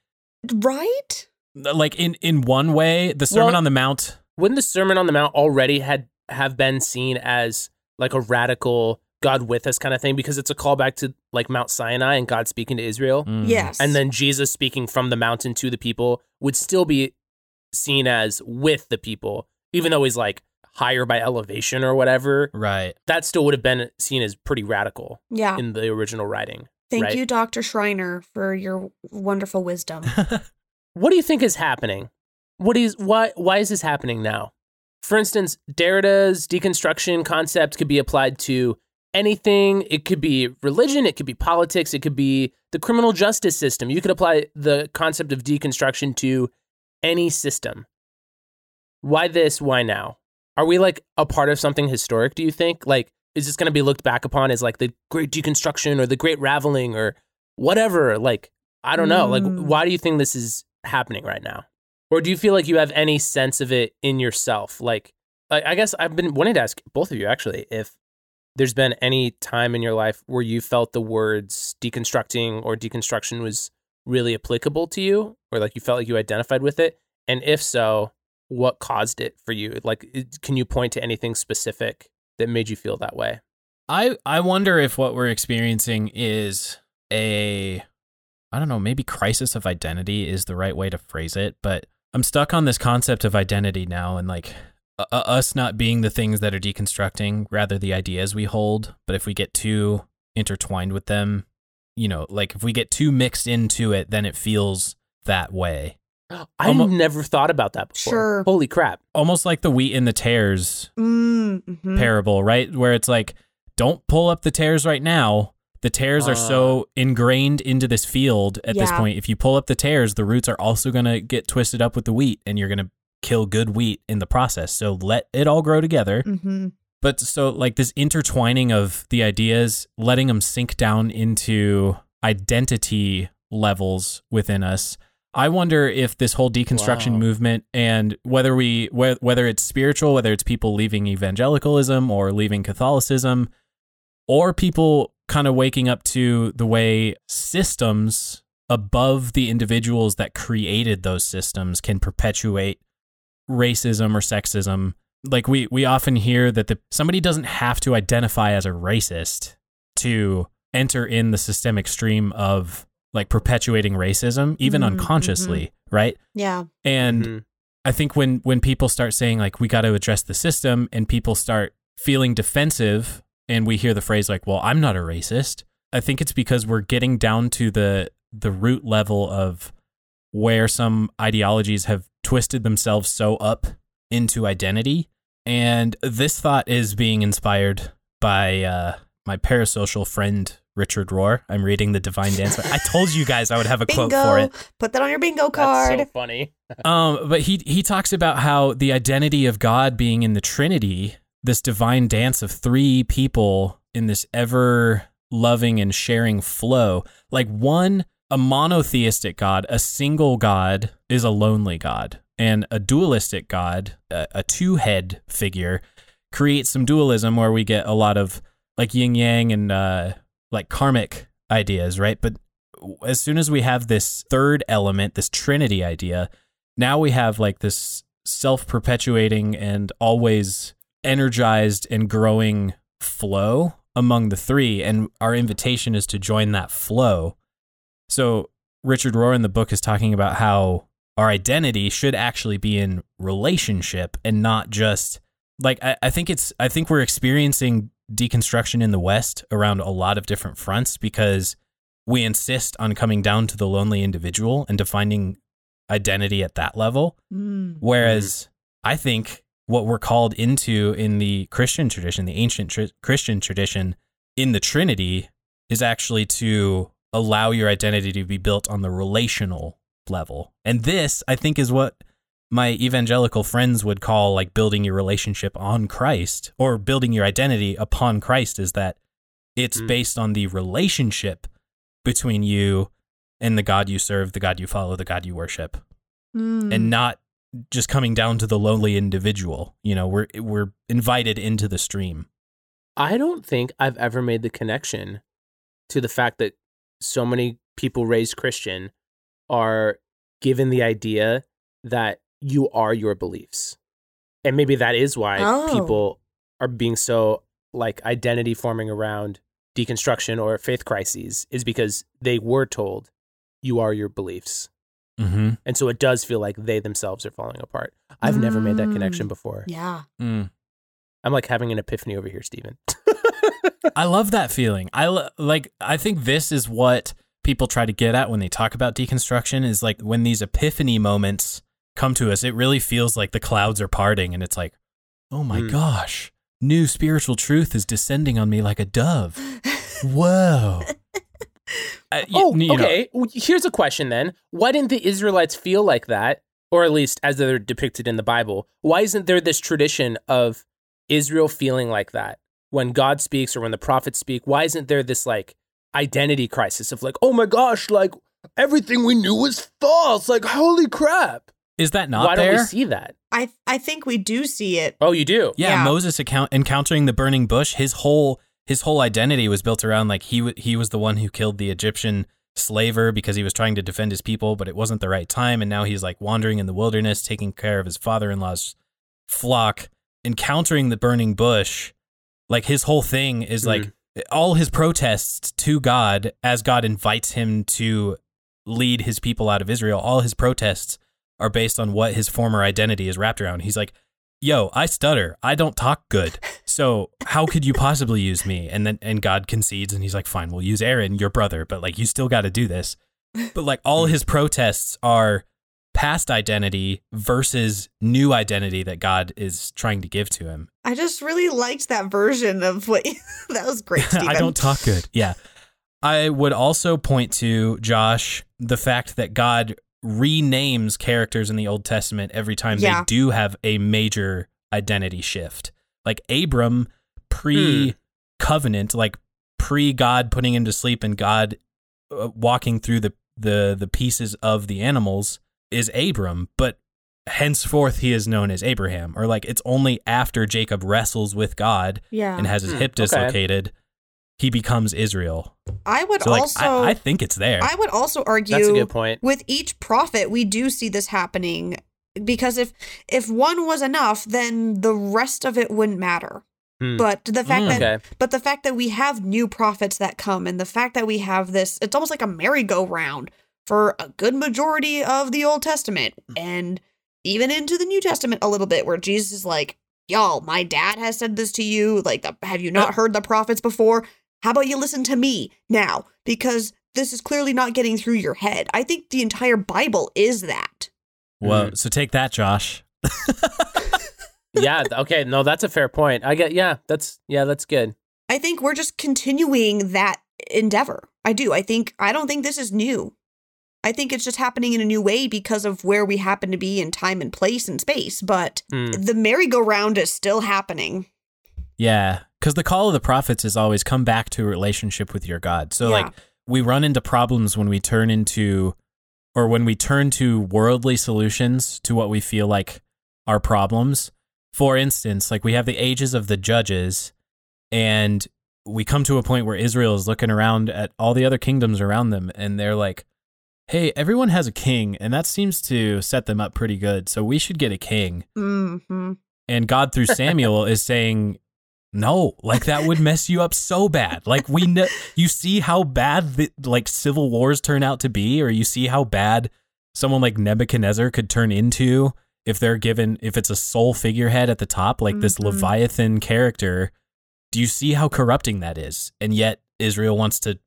Right? like in in one way, the Sermon Well- on the Mount. Wouldn't the Sermon on the Mount already had have been seen as like a radical God with us kind of thing because it's a callback to like Mount Sinai and God speaking to Israel, Mm. Yes. and then Jesus speaking from the mountain to the people would still be seen as with the people, even though he's like higher by elevation or whatever. Right. That still would have been seen as pretty radical yeah. in the original writing. Thank right? you, Dr. Schreiner, for your wonderful wisdom. What do you think is happening? What is why why is this happening now? For instance, Derrida's deconstruction concept could be applied to anything. It could be religion, it could be politics, it could be the criminal justice system. You could apply the concept of deconstruction to any system. Why this? Why now? Are we like a part of something historic, do you think? Like is this going to be looked back upon as like the great deconstruction or the great raveling or whatever? Like, I don't know. Like, Mm. why do you think this is happening right now? Or do you feel like you have any sense of it in yourself? Like, I I guess I've been wanting to ask both of you actually if there's been any time in your life where you felt the words deconstructing or deconstruction was really applicable to you, or like you felt like you identified with it. And if so, what caused it for you? Like, can you point to anything specific that made you feel that way? I I wonder if what we're experiencing is a I don't know, maybe crisis of identity is the right way to phrase it, but I'm stuck on this concept of identity now and like uh, us not being the things that are deconstructing, rather the ideas we hold, but if we get too intertwined with them, you know, like if we get too mixed into it, then it feels that way. I've Almo- never thought about that before. Sure. Holy crap. Almost like the wheat and the tares Mm, mhm. parable, right? Where it's like, don't pull up the tares right now. The tares are so ingrained into this field at this point. If you pull up the tares, the roots are also going to get twisted up with the wheat and you're going to kill good wheat in the process. So let it all grow together. Mhm. But so, like, this intertwining of the ideas, letting them sink down into identity levels within us. I wonder if this whole deconstruction Wow. movement and whether we whe- whether it's spiritual, whether it's people leaving evangelicalism or leaving Catholicism, or people kind of waking up to the way systems above the individuals that created those systems can perpetuate racism or sexism. Like we we often hear that the somebody doesn't have to identify as a racist to enter in the systemic stream of like perpetuating racism even Mhm, unconsciously, right? Yeah. And Mhm. I think when when people start saying like we got to address the system and people start feeling defensive and we hear the phrase like well I'm not a racist I think it's because we're getting down to the the root level of where some ideologies have twisted themselves so up into identity and this thought is being inspired by uh, my parasocial friend Richard Rohr. I'm reading the Divine Dance. I told you guys I would have a quote for Bingo. it. Put that on your bingo card. That's card. so funny. Um, but he he talks about how the identity of God being in the Trinity, this divine dance of three people in this ever loving and sharing flow, like one a monotheistic God, a single God is a lonely God, and a dualistic God, a, a two head figure, creates some dualism where we get a lot of like yin yang and uh, like karmic ideas, right? But as soon as we have this third element, this Trinity idea, now we have like this self perpetuating and always energized and growing flow among the three. And our invitation is to join that flow. So, Richard Rohr in the book is talking about how our identity should actually be in relationship and not just like, I, I think it's, I think we're experiencing deconstruction in the West around a lot of different fronts because we insist on coming down to the lonely individual and defining identity at that level. Mm. Whereas I think what we're called into in the Christian tradition, the ancient tr- Christian tradition, in the Trinity, is actually to allow your identity to be built on the relational level. And this, I think, is what my evangelical friends would call like building your relationship on Christ or building your identity upon Christ, is that it's Mm. based on the relationship between you and the God you serve, the God you follow, the God you worship Mm. and not just coming down to the lonely individual. You know, we're we're invited into the stream. I don't think I've ever made the connection to the fact that so many people raised Christian are given the idea that you are your beliefs. And maybe that is why Oh. people are being so like identity forming around deconstruction or faith crises is because they were told you are your beliefs. Mm-hmm. And so it does feel like they themselves are falling apart. I've never made that connection Mm. before. Yeah. Mm. I'm like having an epiphany over here, Stephen. I love that feeling. I lo- like. I think this is what people try to get at when they talk about deconstruction. Is like when these epiphany moments come to us, it really feels like the clouds are parting, and it's like, oh my Mm. gosh, new spiritual truth is descending on me like a dove. Whoa. Uh, y- Oh, you know, okay. Well, Here's a question then. Why didn't the Israelites feel like that? Or at least as they're depicted in the Bible? Why isn't there this tradition of Israel feeling like that? when God speaks or when the prophets speak, why isn't there this like identity crisis of like, oh my gosh, like everything we knew was false. Like, holy crap. Is that not why there? don't we see that? I I think we do see it. Oh, you do? Yeah, Yeah. Moses account- encountering the burning bush, his whole his whole identity was built around like he w- he was the one who killed the Egyptian slaver because he was trying to defend his people, but it wasn't the right time, and now he's like wandering in the wilderness, taking care of his father-in-law's flock, encountering the burning bush. Like his whole thing is hmm. like all his protests to God as God invites him to lead his people out of Israel. All his protests are based on what his former identity is wrapped around. He's like, yo, I stutter. I don't talk good. So how could you possibly use me? And then and God concedes and he's like, fine, we'll use Aaron, your brother, but like you still got to do this. But like all his protests are past identity versus new identity that God is trying to give to him. I just really liked that version of what that was great, I don't talk good. Yeah. I would also point to Josh the fact that God renames characters in the Old Testament every time Yeah. they do have a major identity shift. Like Abram pre covenant, like pre God putting him to sleep and God uh, walking through the, the the pieces of the animals is Abram, but henceforth he is known as Abraham. Or like it's only after Jacob wrestles with God Yeah. and has his Hmm, hip okay. dislocated, he becomes Israel. I would So like also I, I think it's there. I would also argue That's a good point. with each prophet we do see this happening because if if one was enough then the rest of it wouldn't matter. Hmm. But the fact Mm. that Okay. but the fact that we have new prophets that come and the fact that we have this it's almost like a merry-go-round for a good majority of the Old Testament and even into the New Testament a little bit where Jesus is like, "Y'all, my dad has said this to you. Like, the, have you not heard the prophets before? How about you listen to me now because this is clearly not getting through your head." I think the entire Bible is that. Whoa. Mhm. So take that, Josh. yeah. Okay. No, that's a fair point. I get. Yeah. That's yeah. That's good. I think we're just continuing that endeavor. I do. I think I don't think this is new. I think it's just happening in a new way because of where we happen to be in time and place and space, but Hmm. the merry-go-round is still happening. Yeah. Because the call of the prophets is always come back to a relationship with your God. So Yeah. like we run into problems when we turn into or when we turn to worldly solutions to what we feel like are problems. For instance, like we have the ages of the judges and we come to a point where Israel is looking around at all the other kingdoms around them and they're like, hey, everyone has a king and that seems to set them up pretty good. So we should get a king. hmm And God through Samuel is saying, no, like that would mess you up so bad. Like we know, you see how bad the, like civil wars turn out to be, or you see how bad someone like Nebuchadnezzar could turn into if they're given if it's a sole figurehead at the top, like this Mhm. Leviathan character. Do you see how corrupting that is? And yet Israel wants to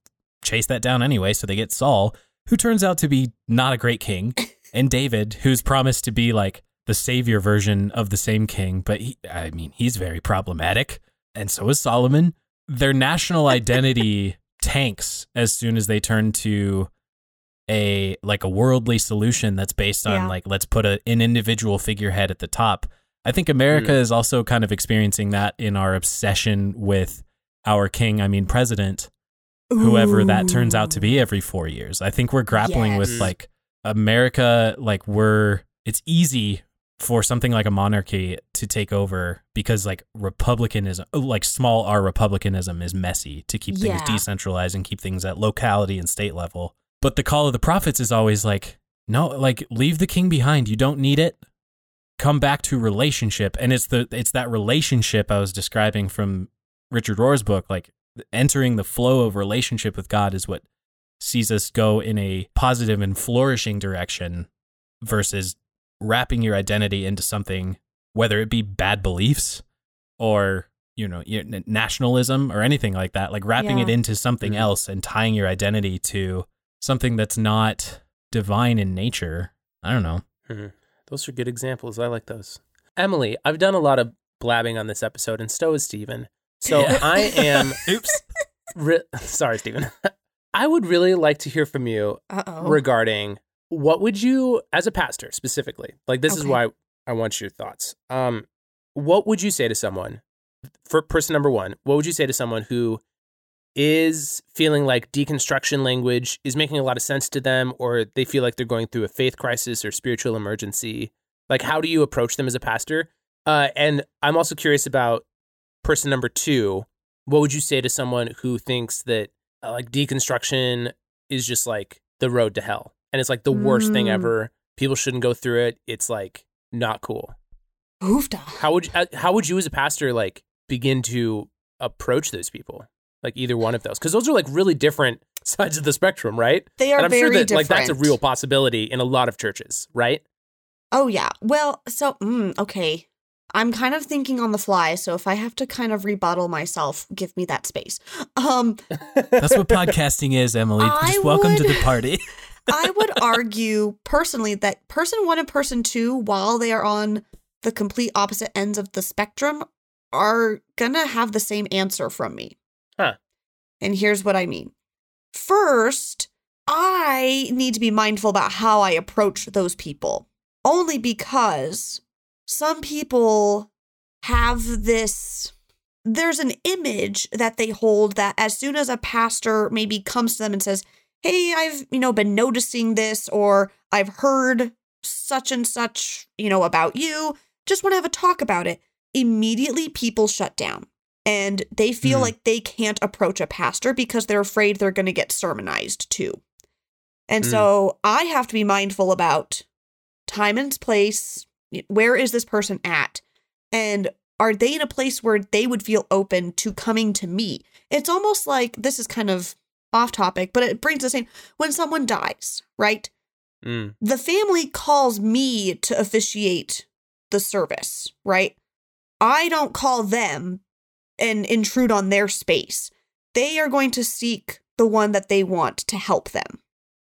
chase that down anyway, so they get Saul, who turns out to be not a great king, and David, who's promised to be like the savior version of the same king, but he, I mean, he's very problematic, and so is Solomon. Their national identity tanks as soon as they turn to a like a worldly solution that's based on Yeah. like let's put a, an individual figurehead at the top. I think America mm. is also kind of experiencing that in our obsession with our king, I mean president, whoever that turns out to be every 4 years. I think we're grappling with like America like we're it's easy for something like a monarchy to take over because like republicanism like small r republicanism is messy to keep things Yeah. decentralized and keep things at locality and state level. But the call of the prophets is always like no like leave the king behind. You don't need it. Come back to relationship. And it's the it's that relationship i was describing from richard rohr's book like entering the flow of relationship with god is what sees us go in a positive and flourishing direction versus wrapping your identity into something whether it be bad beliefs or you know nationalism or anything like that like wrapping it into something Mhm. else and tying your identity to something that's not divine in nature i don't know Mhm. Those are good examples. I like those. Emily, I've done a lot of blabbing on this episode, and so has Stephen. So Yeah. I am. oops Re- Sorry, Stephen. I would really like to hear from you Uh-oh. regarding what would you, as a pastor specifically, like this is why I want your thoughts. Um, what would you say to someone for person number one, what would you say to someone who is feeling like deconstruction language is making a lot of sense to them, or they feel like they're going through a faith crisis or spiritual emergency? Like, how do you approach them as a pastor? Uh, and I'm also curious about person number two. What would you say to someone who thinks that uh, like deconstruction is just like the road to hell and it's like the worst thing Mm. ever? People shouldn't go through it. It's like not cool. Hoofda. How would uh, how would you as a pastor like begin to approach those people? Like either one of those, because those are like really different sides of the spectrum, right? They are and I'm very sure that different. like that's a real possibility in a lot of churches, right? Oh yeah. Well, so mm, okay. I'm kind of thinking on the fly, so if I have to kind of rebuttal myself, give me that space. Um, That's what podcasting is, Emily. I Just welcome to the party. I would argue personally that person one and person two, while they are on the complete opposite ends of the spectrum, are gonna have the same answer from me. Huh. And here's what I mean. First, I need to be mindful about how I approach those people, only because some people have this there's an image that they hold that as soon as a pastor maybe comes to them and says, "Hey, I've, you know, been noticing this or I've heard such and such, you know, about you, just want to have a talk about it." Immediately people shut down and they feel Hmm. like they can't approach a pastor because they're afraid they're going to get sermonized too. And Hmm. so I have to be mindful about time and place. Where is this person at? And are they in a place where they would feel open to coming to me? It's almost like this is kind of off topic, but it brings the same when someone dies, right? Mm. The family calls me to officiate the service, right? I don't call them and intrude on their space. They are going to seek the one that they want to help them,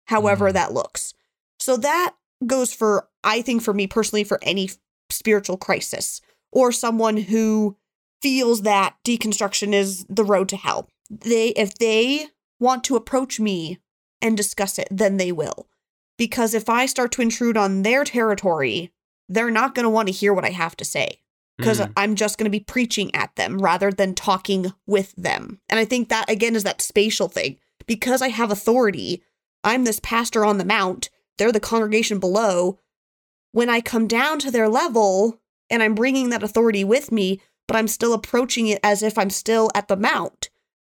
however Mm. that looks. So that goes for, I think, for me personally, for any spiritual crisis or someone who feels that deconstruction is the road to hell. They, if they want to approach me and discuss it, then they will. Because if I start to intrude on their territory, they're not going to want to hear what I have to say because Mm. I'm just going to be preaching at them rather than talking with them. And I think that again is that spatial thing. Because I have authority, I'm this pastor on the mount, they're the congregation below. When I come down to their level and I'm bringing that authority with me, but I'm still approaching it as if I'm still at the mount,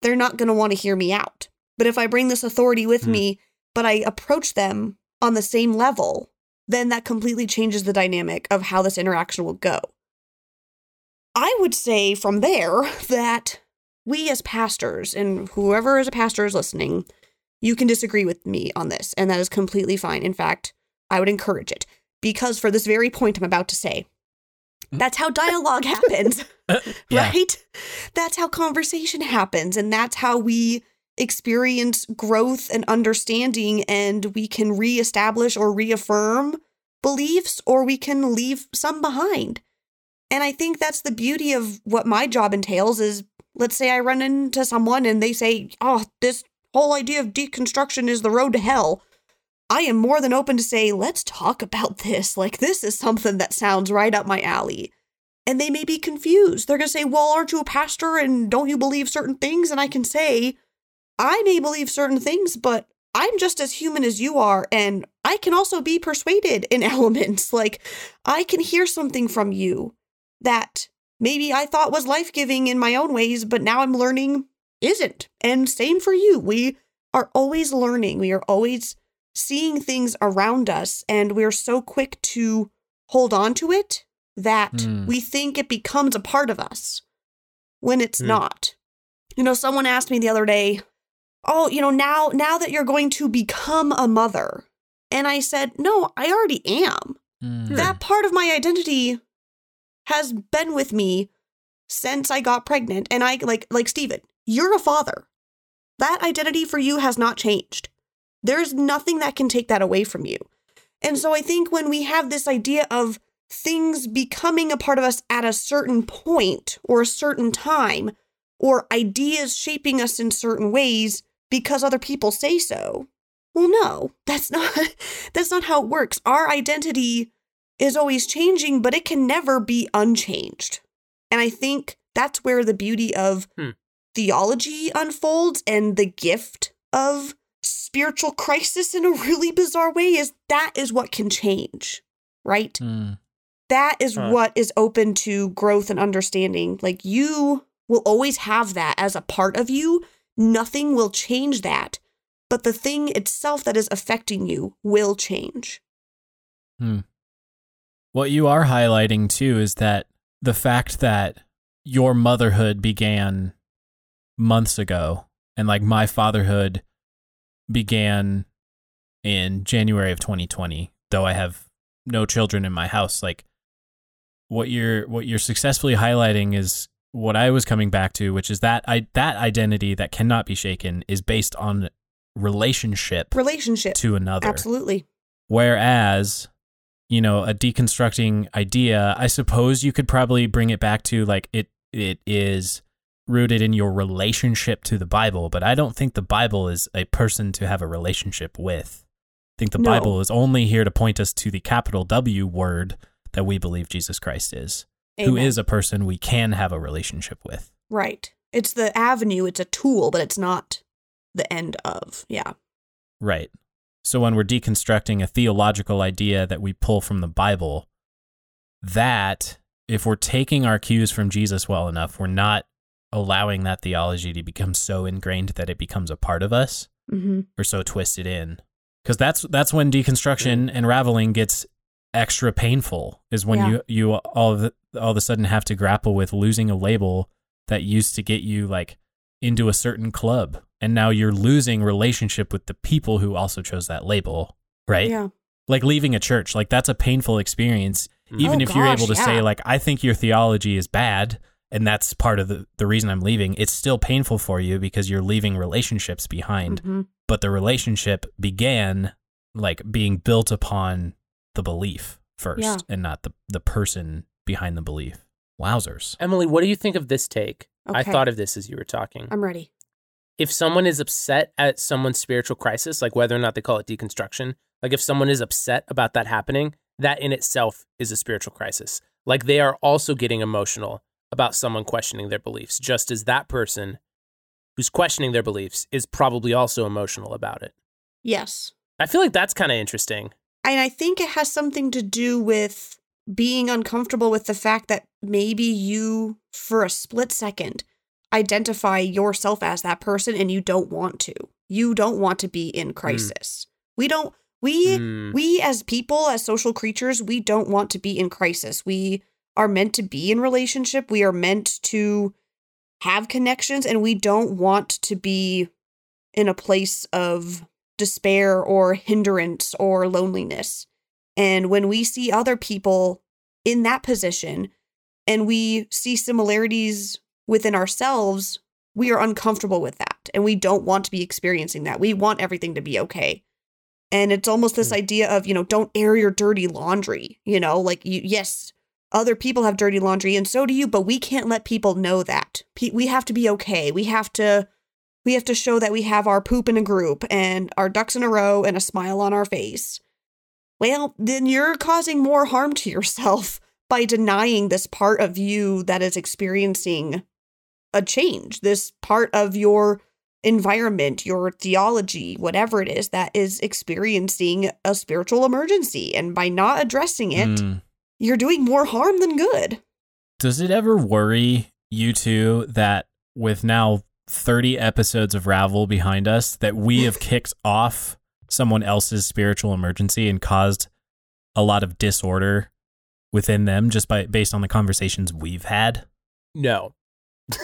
they're not going to want to hear me out. But if I bring this authority with Hmm. me, but I approach them on the same level, then that completely changes the dynamic of how this interaction will go. I would say from there that we as pastors, and whoever is a pastor is listening, you can disagree with me on this, and that is completely fine. In fact, I would encourage it because for this very point I'm about to say, mm. that's how dialogue happens, uh, Yeah. right? That's how conversation happens, and that's how we experience growth and understanding, and we can reestablish or reaffirm beliefs, or we can leave some behind. And I think that's the beauty of what my job entails is let's say I run into someone and they say, "Oh, this whole idea of deconstruction is the road to hell." I am more than open to say, "Let's talk about this. Like this is something that sounds right up my alley." And they may be confused. They're going to say, "Well, aren't you a pastor and don't you believe certain things?" And I can say, "I may believe certain things, but I'm just as human as you are and I can also be persuaded in elements. Like I can hear something from you that maybe I thought was life giving in my own ways, but now I'm learning isn't. And same for you. We are always learning, we are always seeing things around us, and we're so quick to hold on to it that Hmm. we think it becomes a part of us when it's Hmm. not. You know, someone asked me the other day, "Oh, you know, now now that you're going to become a mother." And I said, "No, I already am." Mm. that part of my identity has been with me since I got pregnant. And I like like Steven, you're a father. That identity for you has not changed. There's nothing that can take that away from you. And so I think when we have this idea of things becoming a part of us at a certain point or a certain time, or ideas shaping us in certain ways because other people say so. Well, no, that's not that's not how it works. Our identity is always changing, but it can never be unchanged. And I think that's where the beauty of Hmm. Theology unfolds and the gift of spiritual crisis in a really bizarre way is that is what can change, right? Hmm. that is Huh. what is open to growth and understanding. Like you will always have that as a part of you. Nothing will change that. But the thing itself that is affecting you will change. Hmm. What you are highlighting too is that the fact that your motherhood began months ago and like my fatherhood began in January of 2020, though I have no children in my house, like what you're what you're successfully highlighting is what I was coming back to, which is that I that identity that cannot be shaken is based on relationship Relationship. to another. Absolutely. Whereas, you know, a deconstructing idea, I suppose you could probably bring it back to like it it is rooted in your relationship to the Bible, but I don't think the Bible is a person to have a relationship with. I think the No. Bible is only here to point us to the capital W word that we believe Jesus Christ is, who Amen. is a person we can have a relationship with. right. It's the avenue, it's a tool, but it's not the end of. Yeah. Right. So when we're deconstructing a theological idea that we pull from the Bible, that if we're taking our cues from Jesus well enough, we're not allowing that theology to become so ingrained that it becomes a part of us Mm-hmm. or so twisted in. Because that's that's when deconstruction and raveling gets extra painful. Is when Yeah. you you all of the, all of a sudden have to grapple with losing a label that used to get you like into a certain club, and now you're losing relationship with the people who also chose that label. Right? Yeah. Like leaving a church, like that's a painful experience. Even Oh, if you're able to gosh, say like, I think your theology is bad. And that's part of the, the reason I'm leaving. It's still painful for you because you're leaving relationships behind Mhm. but the relationship began like being built upon the belief first Yeah. and not the, the person behind the belief. Wowzers. Emily, what do you think of this take? I thought of this as you were talking. I'm ready. if someone is upset at someone's spiritual crisis, like whether or not they call it deconstruction, like if someone is upset about that happening, that in itself is a spiritual crisis. Like they are also getting emotional about someone questioning their beliefs, just as that person who's questioning their beliefs is probably also emotional about it. Yes. I feel like that's kind of interesting. And I think it has something to do with being uncomfortable with the fact that maybe you, for a split second, identify yourself as that person and you don't want to. You don't want to be in crisis. We don't, we, Hmm. we as people, as social creatures, we don't want to be in crisis. We are meant to be in relationship. We are meant to have connections and we don't want to be in a place of despair or hindrance or loneliness. And when we see other people in that position and we see similarities within ourselves, we are uncomfortable with that and we don't want to be experiencing that. We want everything to be okay. And it's almost this Hmm. idea of, you know, don't air your dirty laundry, you know, like you yes, other people have dirty laundry and so do you, but we can't let people know that. We have to be okay. We have to we have to show that we have our poop in a group and our ducks in a row and a smile on our face. Well, then you're causing more harm to yourself by denying this part of you that is experiencing a change, this part of your environment, your theology, whatever it is that is experiencing a spiritual emergency. And by not addressing it, Mm. You're doing more harm than good. Does it ever worry you two that with now 30 episodes of Ravel behind us, that we have kicked off someone else's spiritual emergency and caused a lot of disorder within them just by based on the conversations we've had? No.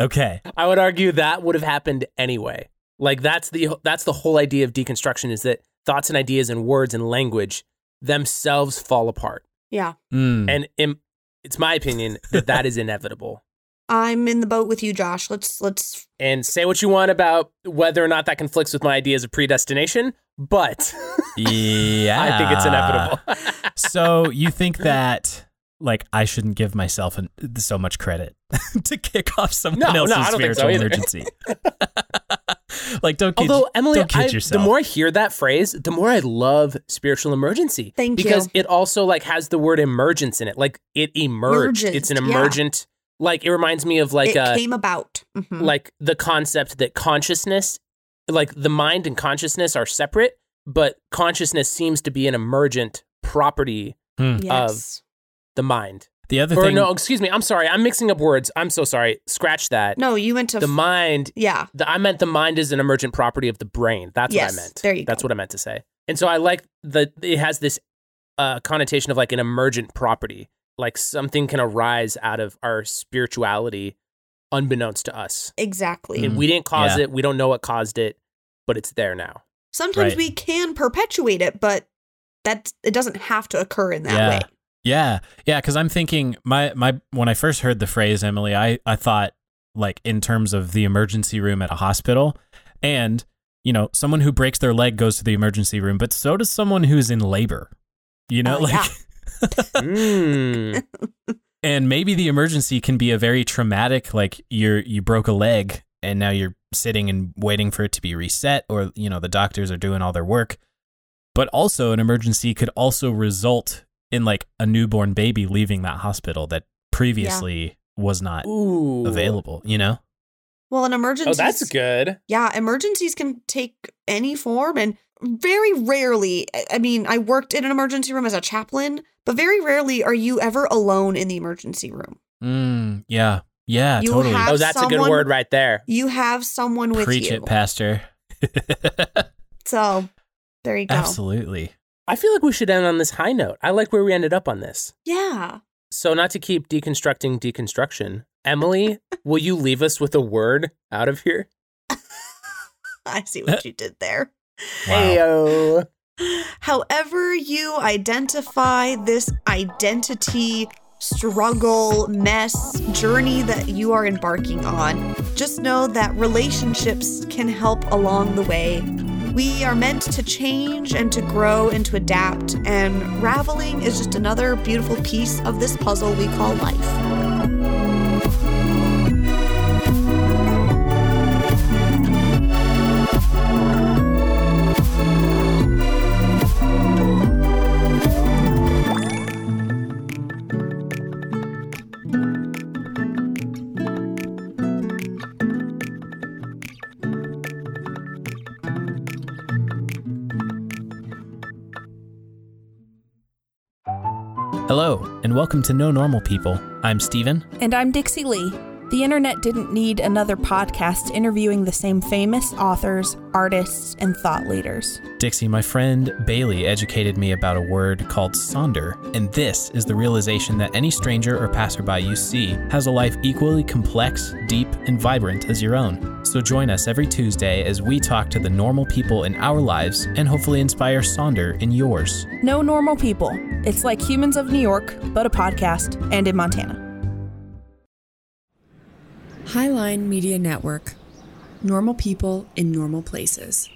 Okay. I would argue that would have happened anyway. Like that's the that's the whole idea of deconstruction is that thoughts and ideas and words and language themselves fall apart. Yeah. Mm. And im it's my opinion that that is inevitable. I'm in the boat with you, Josh. Let's let's And say what you want about whether or not that conflicts with my ideas of predestination, but yeah. I think it's inevitable. so you think that like I shouldn't give myself an, so much credit to kick off someone No, no, else's I don't so spiritual emergency? like don't kid, Although Emily, don't kid I, yourself. the more I hear that phrase, the more I love spiritual emergency. Thank you. because it also like has the word emergence in it. Like it emerged. Emergent, it's an yeah. emergent Like it reminds me of like it uh came about. Mhm. like the concept that consciousness like the mind and consciousness are separate, but consciousness seems to be an emergent property yes. the mind. The other or thing, no, excuse me. I'm sorry. I'm mixing up words. I'm so sorry. Scratch that. No, you went to the f- mind yeah. The, I meant the mind is an emergent property of the brain. That's Yes, what I meant. there you That's go. what I meant to say. And so I like the it has this uh, connotation of like an emergent property, like something can arise out of our spirituality, unbeknownst to us. Exactly. And we didn't cause Yeah. it. We don't know what caused it, but it's there now. Sometimes Right. we can perpetuate it, but that it doesn't have to occur in that yeah. way. Yeah, yeah, because I'm thinking my my when I first heard the phrase Emily, I I thought like in terms of the emergency room at a hospital, and you know someone who breaks their leg goes to the emergency room, but so does someone who's in labor. You know, Oh, like, yeah. Mm. and maybe the emergency can be a very traumatic, like you're you broke a leg and now you're sitting and waiting for it to be reset, or you know the doctors are doing all their work. But also, an emergency could also result in like a newborn baby leaving that hospital that previously was not Ooh. available. You know, Well, an emergency. Oh, that's good. Yeah, emergencies can take any form and very rarely, I- I mean, I worked in an emergency room as a chaplain, but very rarely are you ever alone in the emergency room. mm, yeah, yeah, You totally. Oh, that's a good word right there. You have someone with Preach you. it, Pastor. So there you go. Absolutely. I feel like we should end on this high note. I like where we ended up on this. Yeah. So, not to keep deconstructing deconstruction, Emily, will you leave us with a word out of here? I see what you did there. Wow. Heyo. However, you identify this identity struggle, mess, journey that you are embarking on, just know that relationships can help along the way. We are meant to change and to grow and to adapt, and raveling is just another beautiful piece of this puzzle we call life. And welcome to No Normal People. I'm Steven. And I'm Dixie Lee. The internet didn't need another podcast interviewing the same famous authors, artists, and thought leaders. Dixie, my friend Bailey educated me about a word called sonder, and this is the realization that any stranger or passerby you see has a life equally complex, deep, and vibrant as your own. So join us every Tuesday as we talk to the normal people in our lives and hopefully inspire sonder in yours. No normal people. It's like Humans of New York, but a podcast and in Montana. Highline Media Network. Normal people in normal places.